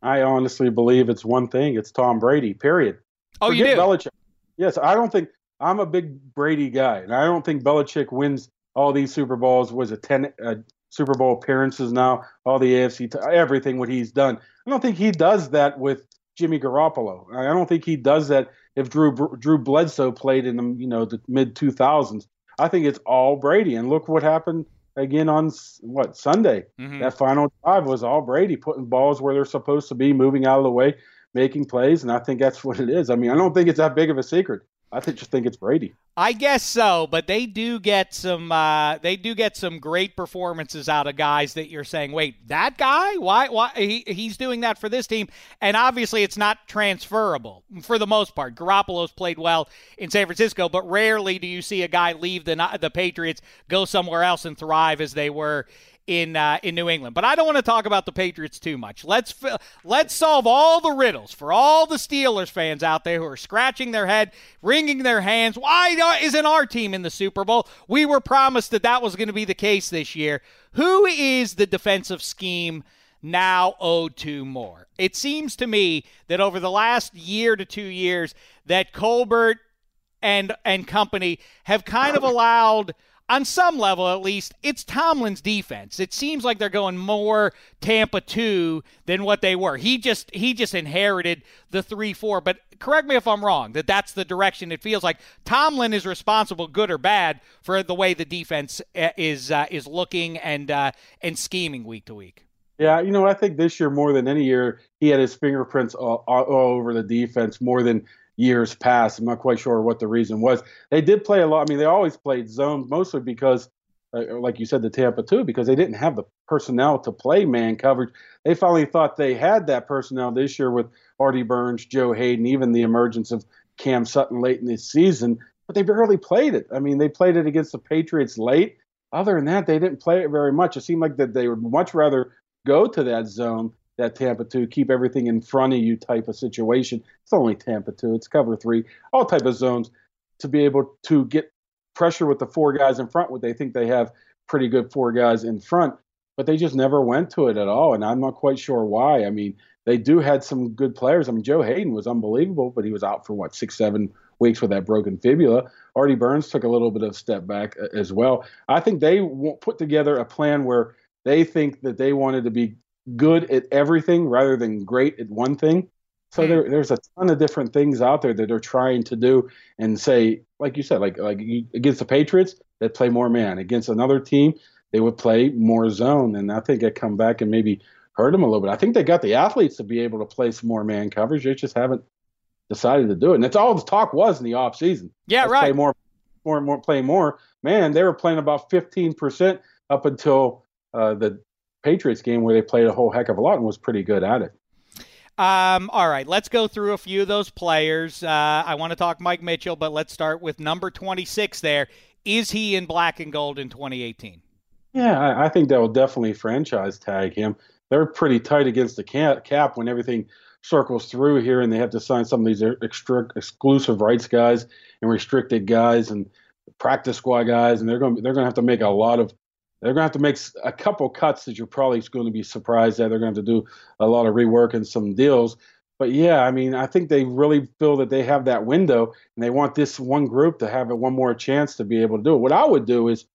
I honestly believe it's one thing. It's Tom Brady. Period. Oh, you Forget do? Belichick. Yes, I don't think I'm a big Brady guy, and I don't think Belichick wins all these Super Bowls. Was it ten uh, Super Bowl appearances now? All the AFC, t- everything what he's done. I don't think he does that with Jimmy Garoppolo. I don't think he does that if Drew Drew Bledsoe played in the you know the mid 2000s. I think it's all Brady, and look what happened again on what Sunday. Mhm. That final drive was all Brady putting balls where they're supposed to be, moving out of the way, making plays, and I think that's what it is. I mean, I don't think it's that big of a secret. I think, just think it's Brady. I guess so, but they do get some uh, they do get some great performances out of guys that you're saying, wait, that guy? Why why he, he's doing that for this team? And obviously it's not transferable for the most part. Garoppolo's played well in San Francisco, but rarely do you see a guy leave the the Patriots, go somewhere else and thrive as they were in uh, in New England. But I don't want to talk about the Patriots too much. Let's let's solve all the riddles for all the Steelers fans out there who are scratching their head, wringing their hands. Why isn't our team in the Super Bowl? We were promised that that was going to be the case this year. Who is the defensive scheme? Now owed to more. It seems to me that over the last year to two years, that Colbert and and company have kind of allowed on some level at least it's Tomlin's defense. It seems like they're going more Tampa 2 than what they were. He just he just inherited the 3-4, but correct me if I'm wrong that that's the direction it feels like Tomlin is responsible good or bad for the way the defense uh, is uh, is looking and uh, and scheming week to week. Yeah, you know, I think this year more than any year, he had his fingerprints all, all over the defense more than years past. I'm not quite sure what the reason was. They did play a lot. I mean, they always played zone mostly because, uh, like you said, the Tampa too, because they didn't have the personnel to play man coverage. They finally thought they had that personnel this year with Artie Burns, Joe Haden, even the emergence of Cam Sutton late in this season. But they barely played it. I mean, they played it against the Patriots late. Other than that, they didn't play it very much. It seemed like that they would much rather go to that zone, that Tampa two, keep everything in front of you type of situation. It's only Tampa two, it's cover three, all type of zones to be able to get pressure with the four guys in front. What they think they have pretty good four guys in front, but they just never went to it at all, and I'm not quite sure why. I mean, they do had some good players. I mean, Joe Haden was unbelievable, but he was out for what six, seven weeks with that broken fibula. Artie Burns took a little bit of step back uh, as well. I think they put together a plan where they think that they wanted to be good at everything rather than great at one thing. So there, there's a ton of different things out there that they're trying to do and say, like you said, like like against the Patriots, they play more man. Against another team, they would play more zone. And I think it come back and maybe hurt them a little bit. I think they got the athletes to be able to play some more man coverage. They just haven't decided to do it. And that's all the talk was in the off season. Yeah, Let's right. Play more, more, more, play more. Man, they were playing about 15% up until uh, the Patriots game where they played a whole heck of a lot and was pretty good at it. Um, all right, let's go through a few of those players. Uh, I want to talk Mike Mitchell, but let's start with number 26 there. Is he in black and gold in 2018? Yeah, I, I think that will definitely franchise tag him. They're pretty tight against the cap, when everything circles through here, and they have to sign some of these extra, exclusive rights guys and restricted guys and practice squad guys, and they're going to they're going to have to make a lot of they're going to have to make a couple cuts that you're probably going to be surprised at. They're going to have to do a lot of rework and some deals. But yeah, I mean, I think they really feel that they have that window, and they want this one group to have it one more chance to be able to do it. What I would do is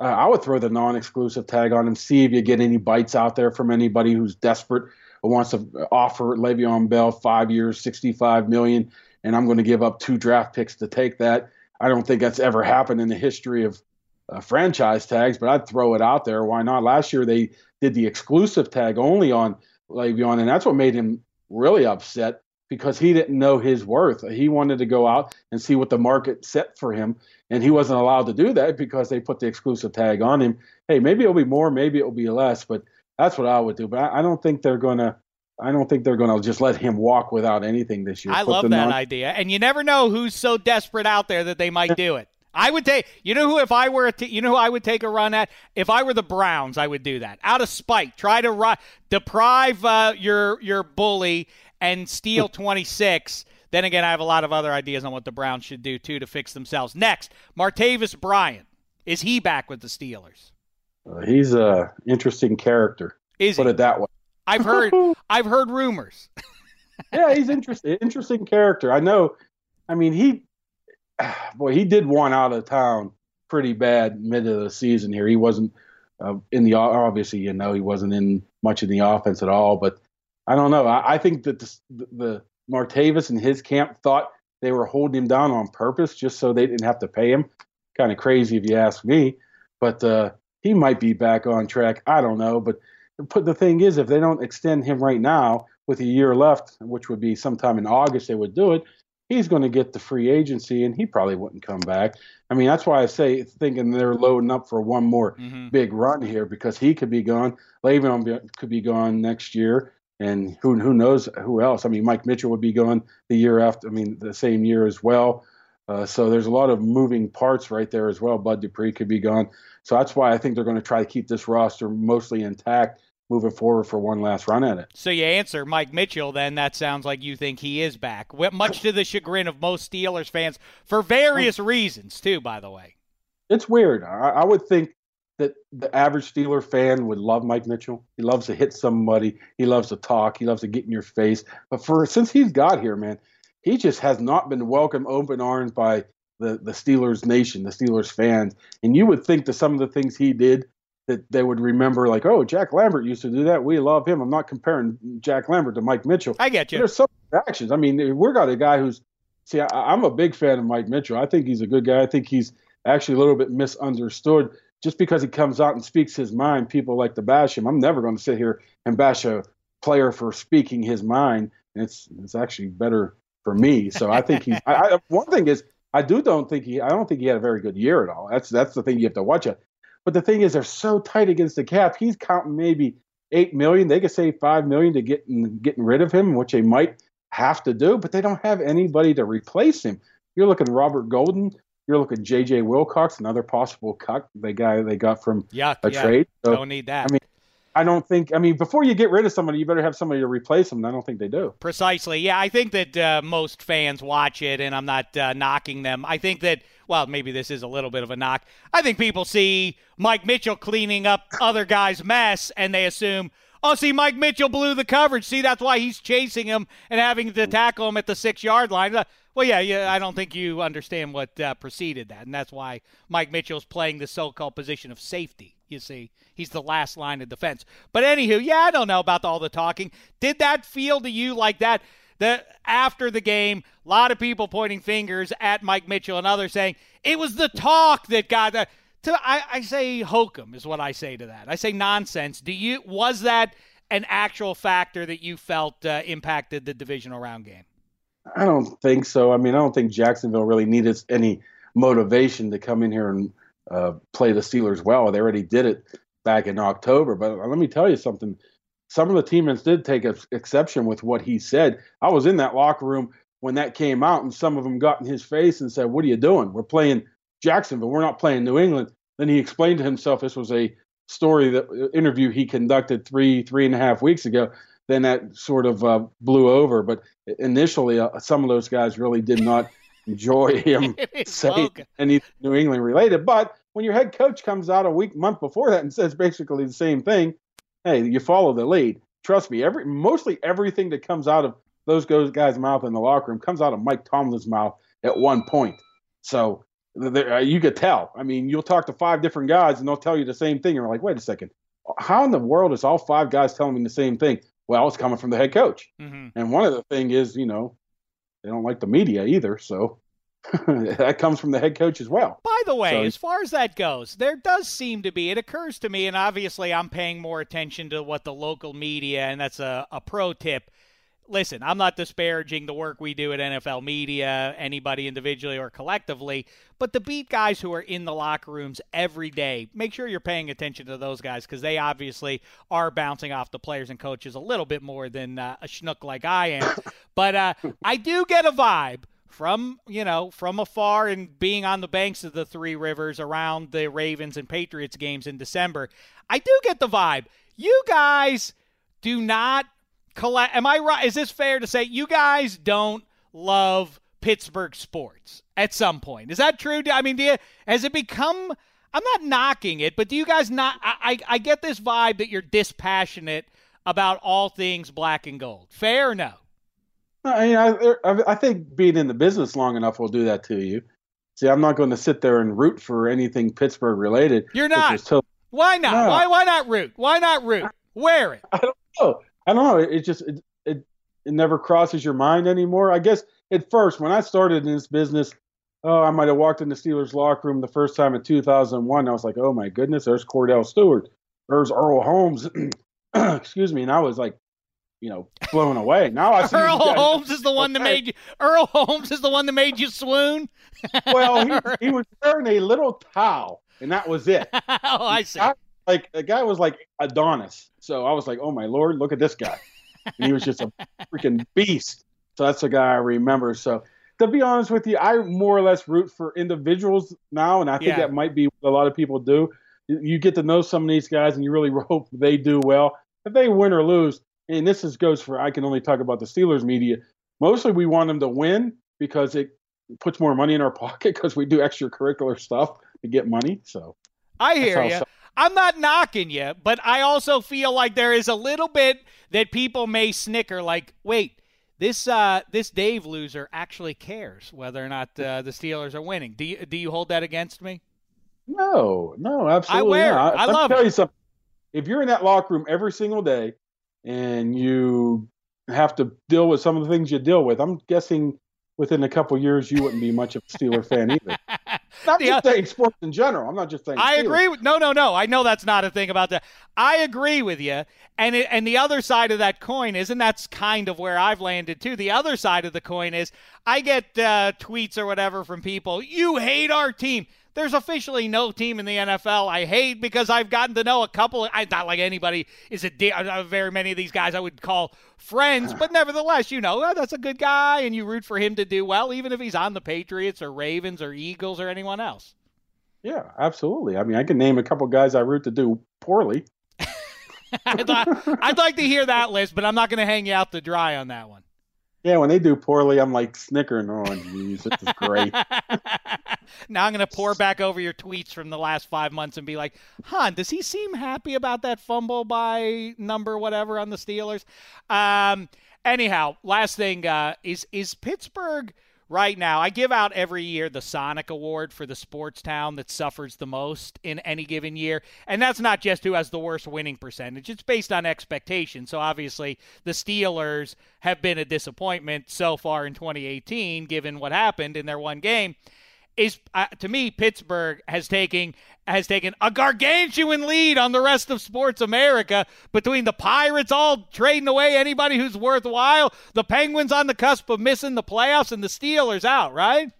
uh, I would throw the non-exclusive tag on and see if you get any bites out there from anybody who's desperate or wants to offer Le'Veon Bell five years, sixty-five million, and I'm going to give up two draft picks to take that. I don't think that's ever happened in the history of uh, franchise tags, but I'd throw it out there. Why not? Last year they did the exclusive tag only on Le'Veon, and that's what made him really upset because he didn't know his worth. He wanted to go out and see what the market set for him, and he wasn't allowed to do that because they put the exclusive tag on him. Hey, maybe it'll be more, maybe it'll be less, but that's what I would do. But I, I don't think they're going to I don't think they're going to just let him walk without anything this year. I Put love that non- idea. And you never know who's so desperate out there that they might do it. I would take, you know who, if I were, a t- you know who I would take a run at? If I were the Browns, I would do that. Out of spite, try to ri- deprive uh, your, your bully and steal 26. Then again, I have a lot of other ideas on what the Browns should do, too, to fix themselves. Next, Martavis Bryant. Is he back with the Steelers? Uh, he's a interesting character. Is Put he? it that way. I've heard, <laughs> I've heard rumors. yeah, he's interesting. Interesting character. I know. I mean, he, <sighs> boy, he did one out of town pretty bad mid of the season here. He wasn't uh, in the obviously, you know, he wasn't in much in the offense at all. But I don't know. I, I think that the, the Martavis and his camp thought they were holding him down on purpose just so they didn't have to pay him. Kind of crazy if you ask me. But uh, he might be back on track. I don't know. But but the thing is, if they don't extend him right now with a year left, which would be sometime in August, they would do it. He's going to get the free agency, and he probably wouldn't come back. I mean, that's why I say thinking they're loading up for one more Mhm. big run here because he could be gone. Le'Veon could be gone next year, and who who knows who else? I mean, Mike Mitchell would be gone the year after. I mean, the same year as well. Uh, so there's a lot of moving parts right there as well. Bud Dupree could be gone. So that's why I think they're going to try to keep this roster mostly intact moving forward for one last run at it. So you answer Mike Mitchell, then that sounds like you think he is back. Much to the chagrin of most Steelers fans for various reasons, too, by the way. It's weird. I, I would think that the average Steeler fan would love Mike Mitchell. He loves to hit somebody. He loves to talk. He loves to get in your face. But for since he's got here, man, he just has not been welcomed open arms by the the Steelers nation, the Steelers fans. And you would think that some of the things he did that they would remember, like, oh, Jack Lambert used to do that. We love him. I'm not comparing Jack Lambert to Mike Mitchell. I get But you. There's some actions. I mean, we're got a guy who's see. I, I'm a big fan of Mike Mitchell. I think he's a good guy. I think he's actually a little bit misunderstood. Just because he comes out and speaks his mind, people like to bash him. I'm never going to sit here and bash a player for speaking his mind. It's it's actually better for me. So I think he's. <laughs> I, I, one thing is, I do don't think he. I don't think he had a very good year at all. That's that's the thing you have to watch it. But the thing is, they're so tight against the cap. He's counting maybe eight million. They could save five million to getting getting rid of him, which they might have to do. But they don't have anybody to replace him. You're looking at Robert Golden. You're looking J.J. Wilcox, another possible cut. The guy they got from Yuck. a yeah. trade. So Don't need that. I mean, I don't think. I mean, before you get rid of somebody, you better have somebody to replace them. I don't think they do. Precisely. Yeah, I think that uh, most fans watch it, and I'm not uh, knocking them. I think that, well, maybe this is a little bit of a knock. I think people see Mike Mitchell cleaning up other guys' mess, and they assume, oh, see, Mike Mitchell blew the coverage. See, that's why he's chasing him and having to tackle him at the six yard line. Uh, Well, yeah, yeah, I don't think you understand what uh, preceded that, and that's why Mike Mitchell's playing the so-called position of safety. You see, he's the last line of defense. But anywho, yeah, I don't know about all the talking. Did that feel to you like that? The after the game, a lot of people pointing fingers at Mike Mitchell and others saying it was the talk that got the. To I, I say hokum is what I say to that. I say nonsense. Do you was that an actual factor that you felt uh, impacted the divisional round game? I don't think so. I mean, I don't think Jacksonville really needed any motivation to come in here and uh, play the Steelers well. They already did it back in October. But let me tell you something. Some of the teammates did take ex- exception with what he said. I was in that locker room when that came out, and some of them got in his face and said, "What are you doing? We're playing Jacksonville. We're not playing New England." Then he explained to himself this was a story that uh, interview he conducted three three and a half weeks ago. Then that sort of uh, blew over. But initially, uh, some of those guys really did not enjoy <laughs> him saying anything New England related. But when your head coach comes out a week month before that and says basically the same thing, hey, you follow the lead. Trust me, every mostly everything that comes out of those guys' mouth in the locker room comes out of Mike Tomlin's mouth at one point. So there, uh, you could tell. I mean, you'll talk to five different guys and they'll tell you the same thing. You're like, wait a second, how in the world is all five guys telling me the same thing? Well, it's coming from the head coach. Mm-hmm. And one of the thing is, you know, they don't like the media either, so <laughs> that comes from the head coach as well. By the way, So- as far as that goes, there does seem to be, it occurs to me, and obviously I'm paying more attention to what the local media, and that's a, a pro tip. Listen, I'm not disparaging the work we do at NFL media, anybody individually or collectively, but the beat guys who are in the locker rooms every day, make sure you're paying attention to those guys because they obviously are bouncing off the players and coaches a little bit more than uh, a schnook like I am. but uh, I do get a vibe from you know from afar and being on the banks of the three rivers around the Ravens and Patriots games in December, I do get the vibe. You guys do not. Am I right? Is this fair to say you guys don't love Pittsburgh sports at some point? Is that true? I mean, do you, has it become? I'm not knocking it, but do you guys not? I, I, I get this vibe that you're dispassionate about all things black and gold. Fair or no? I mean, I, I think being in the business long enough will do that to you. See, I'm not going to sit there and root for anything Pittsburgh related. You're not. why not? No. Why why not root? Why not root? Wear it. I don't know. I don't know. It, it just it, it it never crosses your mind anymore. I guess at first when I started in this business, oh, I might have walked in the Steelers locker room the first time in 2001. I was like, oh my goodness, there's Kordell Stewart, there's Earl Holmes. <clears throat> Excuse me, and I was like, you know, blown away. Now I <laughs> see Earl Holmes is the one that made you. Earl Holmes is the one that made you swoon. well, he, <laughs> he, was wearing a little towel, and that was it. <laughs> oh, I see. I, like the guy was like Adonis, so I was like, oh my lord, look at this guy. and he was just a <laughs> freaking beast. So that's the guy I remember. So to be honest with you, I more or less root for individuals now, and I think yeah. that might be what a lot of people do. You get to know some of these guys, and you really <laughs> hope they do well. If they win or lose, and this is goes for I can only talk about the Steelers media. Mostly we want them to win because it puts more money in our <laughs> pocket because we do extracurricular stuff to get money. So I hear you. I'm not knocking you, but I also feel like there is a little bit that people may snicker like, wait, this uh, this Dave loser actually cares whether or not uh, the Steelers are winning. Do you do you hold that against me? No, no, absolutely I wear not. It. I, I love tell it. you something. If you're in that locker room every single day and you have to deal with some of the things you deal with. I'm guessing within a couple years you wouldn't be much of a Steeler fan either. <laughs> Not the, just saying sports in general. I'm not just saying. I Steelers. agree. With, no, no, no. I know that's not a thing about that. I agree with you. And it, and the other side of that coin is, and that's kind of where I've landed too. The other side of the coin is, I get uh, tweets or whatever from people. You hate our team. There's officially no team in the NFL I hate because I've gotten to know a couple. Of, I not like anybody is a uh, very many of these guys I would call friends, but nevertheless, you know oh, that's a good guy, and you root for him to do well, even if he's on the Patriots or Ravens or Eagles or anyone else. Yeah, absolutely. I mean, I can name a couple guys I root to do poorly. <laughs> I'd, I'd like to hear that list, but I'm not going to hang you out to dry on that one. Yeah, when they do poorly, I'm like snickering. Oh, jeez, this is great. <laughs> now I'm going to pour back over your tweets from the last five months and be like, "Huh, does he seem happy about that fumble by number whatever on the Steelers?" Um, anyhow, last thing uh, is is Pittsburgh right now, I give out every year the Sonic Award for the sports town that suffers the most in any given year. And that's not just who has the worst winning percentage, it's based on expectation. So obviously, the Steelers have been a disappointment so far in 2018, given what happened in their one game is uh, to me Pittsburgh has taken has taken a gargantuan lead on the rest of sports America between the Pirates all trading away anybody who's worthwhile, the Penguins on the cusp of missing the playoffs, and the Steelers out, right?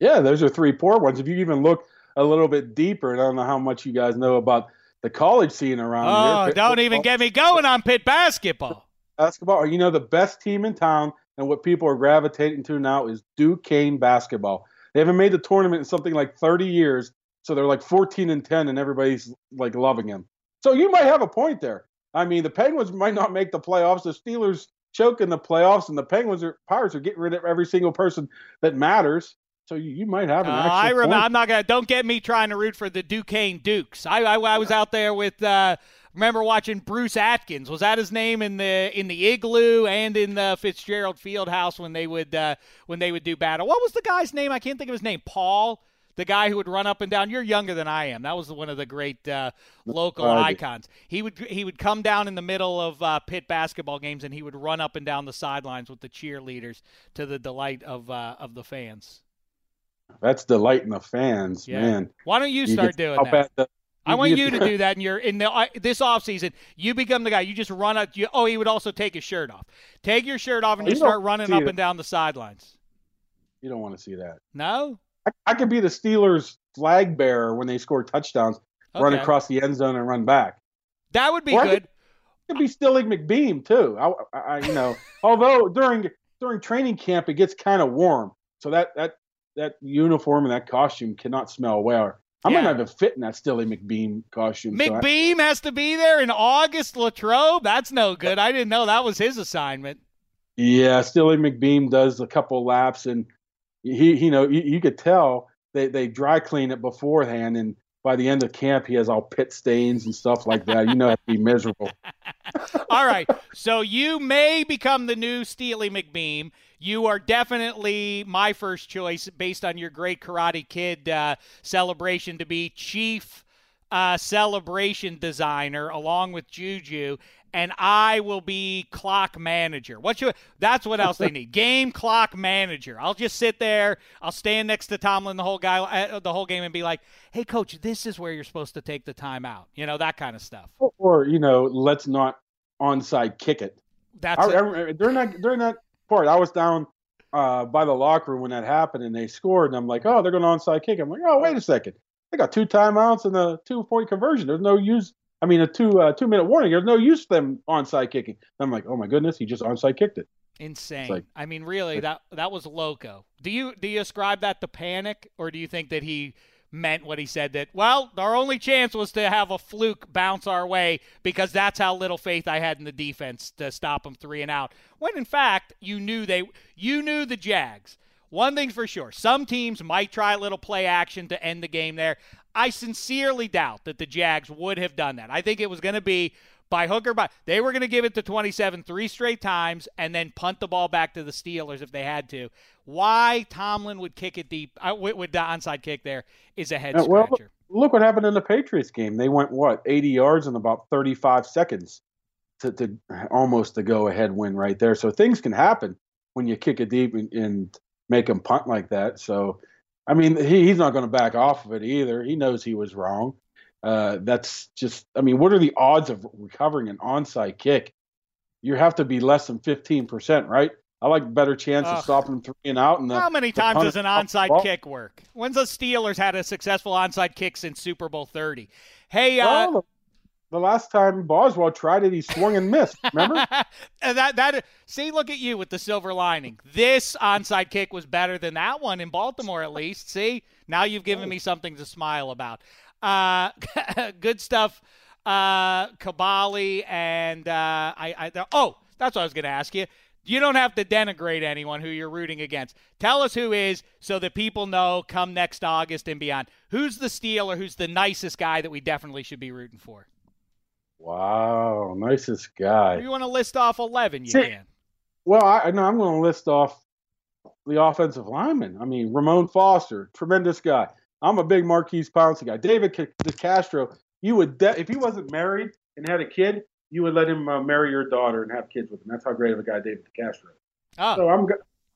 Yeah, those are three poor ones. If you even look a little bit deeper, and I don't know how much you guys know about the college scene around oh, here. Oh, don't even get me going on Pitt basketball. Basketball, you know, the best team in town, and what people are gravitating to now is Duquesne basketball. They haven't made the tournament in something like 30 years, so they're like 14 and 10, and everybody's like loving him. So you might have a point there. I mean, the Penguins might not make the playoffs. The Steelers choke in the playoffs, and the Penguins are Pirates are getting rid of every single person that matters. So you, you might have an. Uh, I remember. I'm not gonna. Don't get me trying to root for the Duquesne Dukes. I I, I was out there with. Uh, remember watching Bruce Atkins. Was that his name in the in the igloo and in the Fitzgerald Fieldhouse when they would uh, when they would do battle? What was the guy's name? I can't think of his name. Paul, the guy who would run up and down. You're younger than I am. That was one of the great uh, local uh, icons. He would he would come down in the middle of uh, Pitt basketball games and he would run up and down the sidelines with the cheerleaders to the delight of uh, of the fans. That's delighting the fans, yeah. man. Why don't you start doing that? I want You- you to do that in your in the uh, this offseason. You become the guy. You just run up. You, oh, he would also take his shirt off. Take your shirt off and Oh, just you start running up it. and down the sidelines. You don't want to see that. No. I, I could be the Steelers flag bearer when they score touchdowns, run across the end zone and run back. That would be Or I good. It could be Steely McBeam too. I, I I- you know, <laughs> although during during training camp it gets kind of warm, so that that that uniform and that costume cannot smell well. I might Yeah. not even fit in that Steely McBeam costume. so I- McBeam has to be there in August. Latrobe. That's no good. I didn't know that was his assignment. Yeah, Steely McBeam does a couple laps, and he, you know, you, you could tell they they dry clean it beforehand, and by the end of camp, he has all pit stains and stuff like that. You know, it'd be miserable. <laughs> All right. So you may become the new Steely McBeam. You are definitely my first choice based on your great Karate Kid uh, celebration to be chief uh, celebration designer along with Juju. And I will be clock manager. What you? That's what else they need. <laughs> Game clock manager. I'll just sit there. I'll stand next to Tomlin the whole guy, uh, the whole game, and be like, "Hey, coach, this is where you're supposed to take the time out." You know that kind of stuff. Or you know, let's not onside kick it. That's I, it. I, during that during that part, I was down uh, by the locker room when that happened, and they scored, and I'm like, oh, they're going to onside kick. I'm like, oh, wait a second, they got two timeouts and a two point conversion. There's no use. I mean, a two uh, two minute warning. There's no use for them onside kicking. I'm like, oh my goodness, he just onside kicked it. Insane. like- I mean, really, that that was loco. Do you do you ascribe that to panic, or do you think that he meant what he said? That well, our only chance was to have a fluke bounce our way because that's how little faith I had in the defense to stop them three and out. When in fact, you knew they you knew the Jags. One thing's for sure: some teams might try a little play action to end the game there. I sincerely doubt that the Jags would have done that. I think it was going to be by hook or by they were going to give it to 27 three straight times and then punt the ball back to the Steelers if they had to. Why Tomlin would kick it deep uh, with, the onside kick there is a head Uh, well, scratcher. Look what happened in the Patriots game. They went what 80 yards in about 35 seconds to, to almost the go ahead win right there. So things can happen when you kick it deep and, and make him punt like that. So, I mean, he, he's not going to back off of it either. He knows he was wrong. Uh, that's just, I mean, what are the odds of recovering an onside kick? You have to be less than 15%, right? I like better chance Ugh. of stopping three and out. And the, How many the times punter does an off the onside ball. kick work? When's the Steelers had a successful onside kick since Super Bowl 30? Hey, uh, Well, the last time Boswell tried it, he swung and missed. Remember? <laughs> That that see, look at you with the silver lining. This onside kick was better than that one in Baltimore, at least. See, now you've given me something to smile about. Uh, <laughs> good stuff. Uh, Kaboly and uh, I, I. Oh, that's what I was going to ask you. You don't have to denigrate anyone who you're rooting against. Tell us who is, so that people know come next August and beyond. Who's the Steeler? Who's the nicest guy that we definitely should be rooting for? Wow, nicest guy. If you want to list off eleven, you See- can. Well, I no, I'm going to list off the offensive linemen. I mean, Ramon Foster, tremendous guy. I'm a big Maurkice Pouncey guy. David Ca- DeCastro, you would de- if he wasn't married and had a kid, you would let him uh, marry your daughter and have kids with him. That's how great of a guy David DeCastro. is. Oh, So I'm,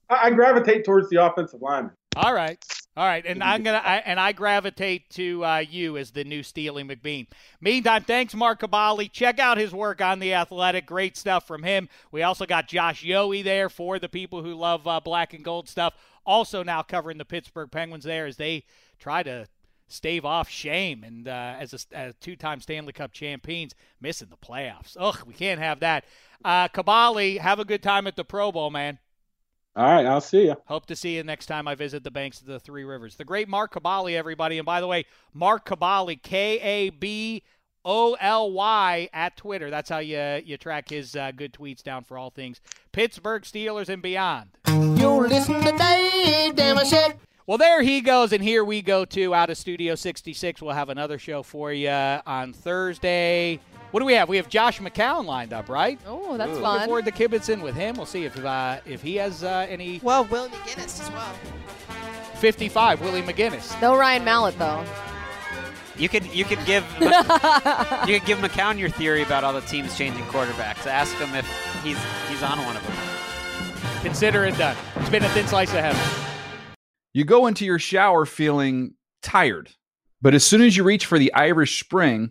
I, I gravitate towards the offensive linemen. All right. All right, and I'm gonna I, and I gravitate to uh, you as the new Steely McBeam. Meantime, thanks Mark Kaboly. Check out his work on the Athletic. Great stuff from him. We also got Josh Yohe there for the people who love uh, black and gold stuff. Also now covering the Pittsburgh Penguins there as they try to stave off shame and uh, as a, as two-time Stanley Cup champions missing the playoffs. Ugh, we can't have that. Uh, Kaboly, have a good time at the Pro Bowl, man. All right, I'll see you. Hope to see you next time I visit the banks of the Three Rivers. The great Mark Kaboly, everybody. And by the way, Mark Kaboly, K A B O L Y at Twitter. That's how you you track his uh, good tweets down for all things Pittsburgh Steelers and beyond. You listen to Dave Dameshek. Well, there he goes, and here we go too. Out of Studio 66, we'll have another show for you on Thursday. What do we have? We have Josh McCown lined up, right? Oh, that's Looking fun. forward to kibitzing with him. We'll see if uh, if he has uh, any Well, Will McGinest as well. 55. Willie McGinest. No Ryan Mallett though. You could you could give <laughs> you could give McCown your theory about all the teams changing quarterbacks. Ask him if he's he's on one of them. Consider it done. It's been a thin slice of heaven. You go into your shower feeling tired, But as soon as you reach for the Irish Spring,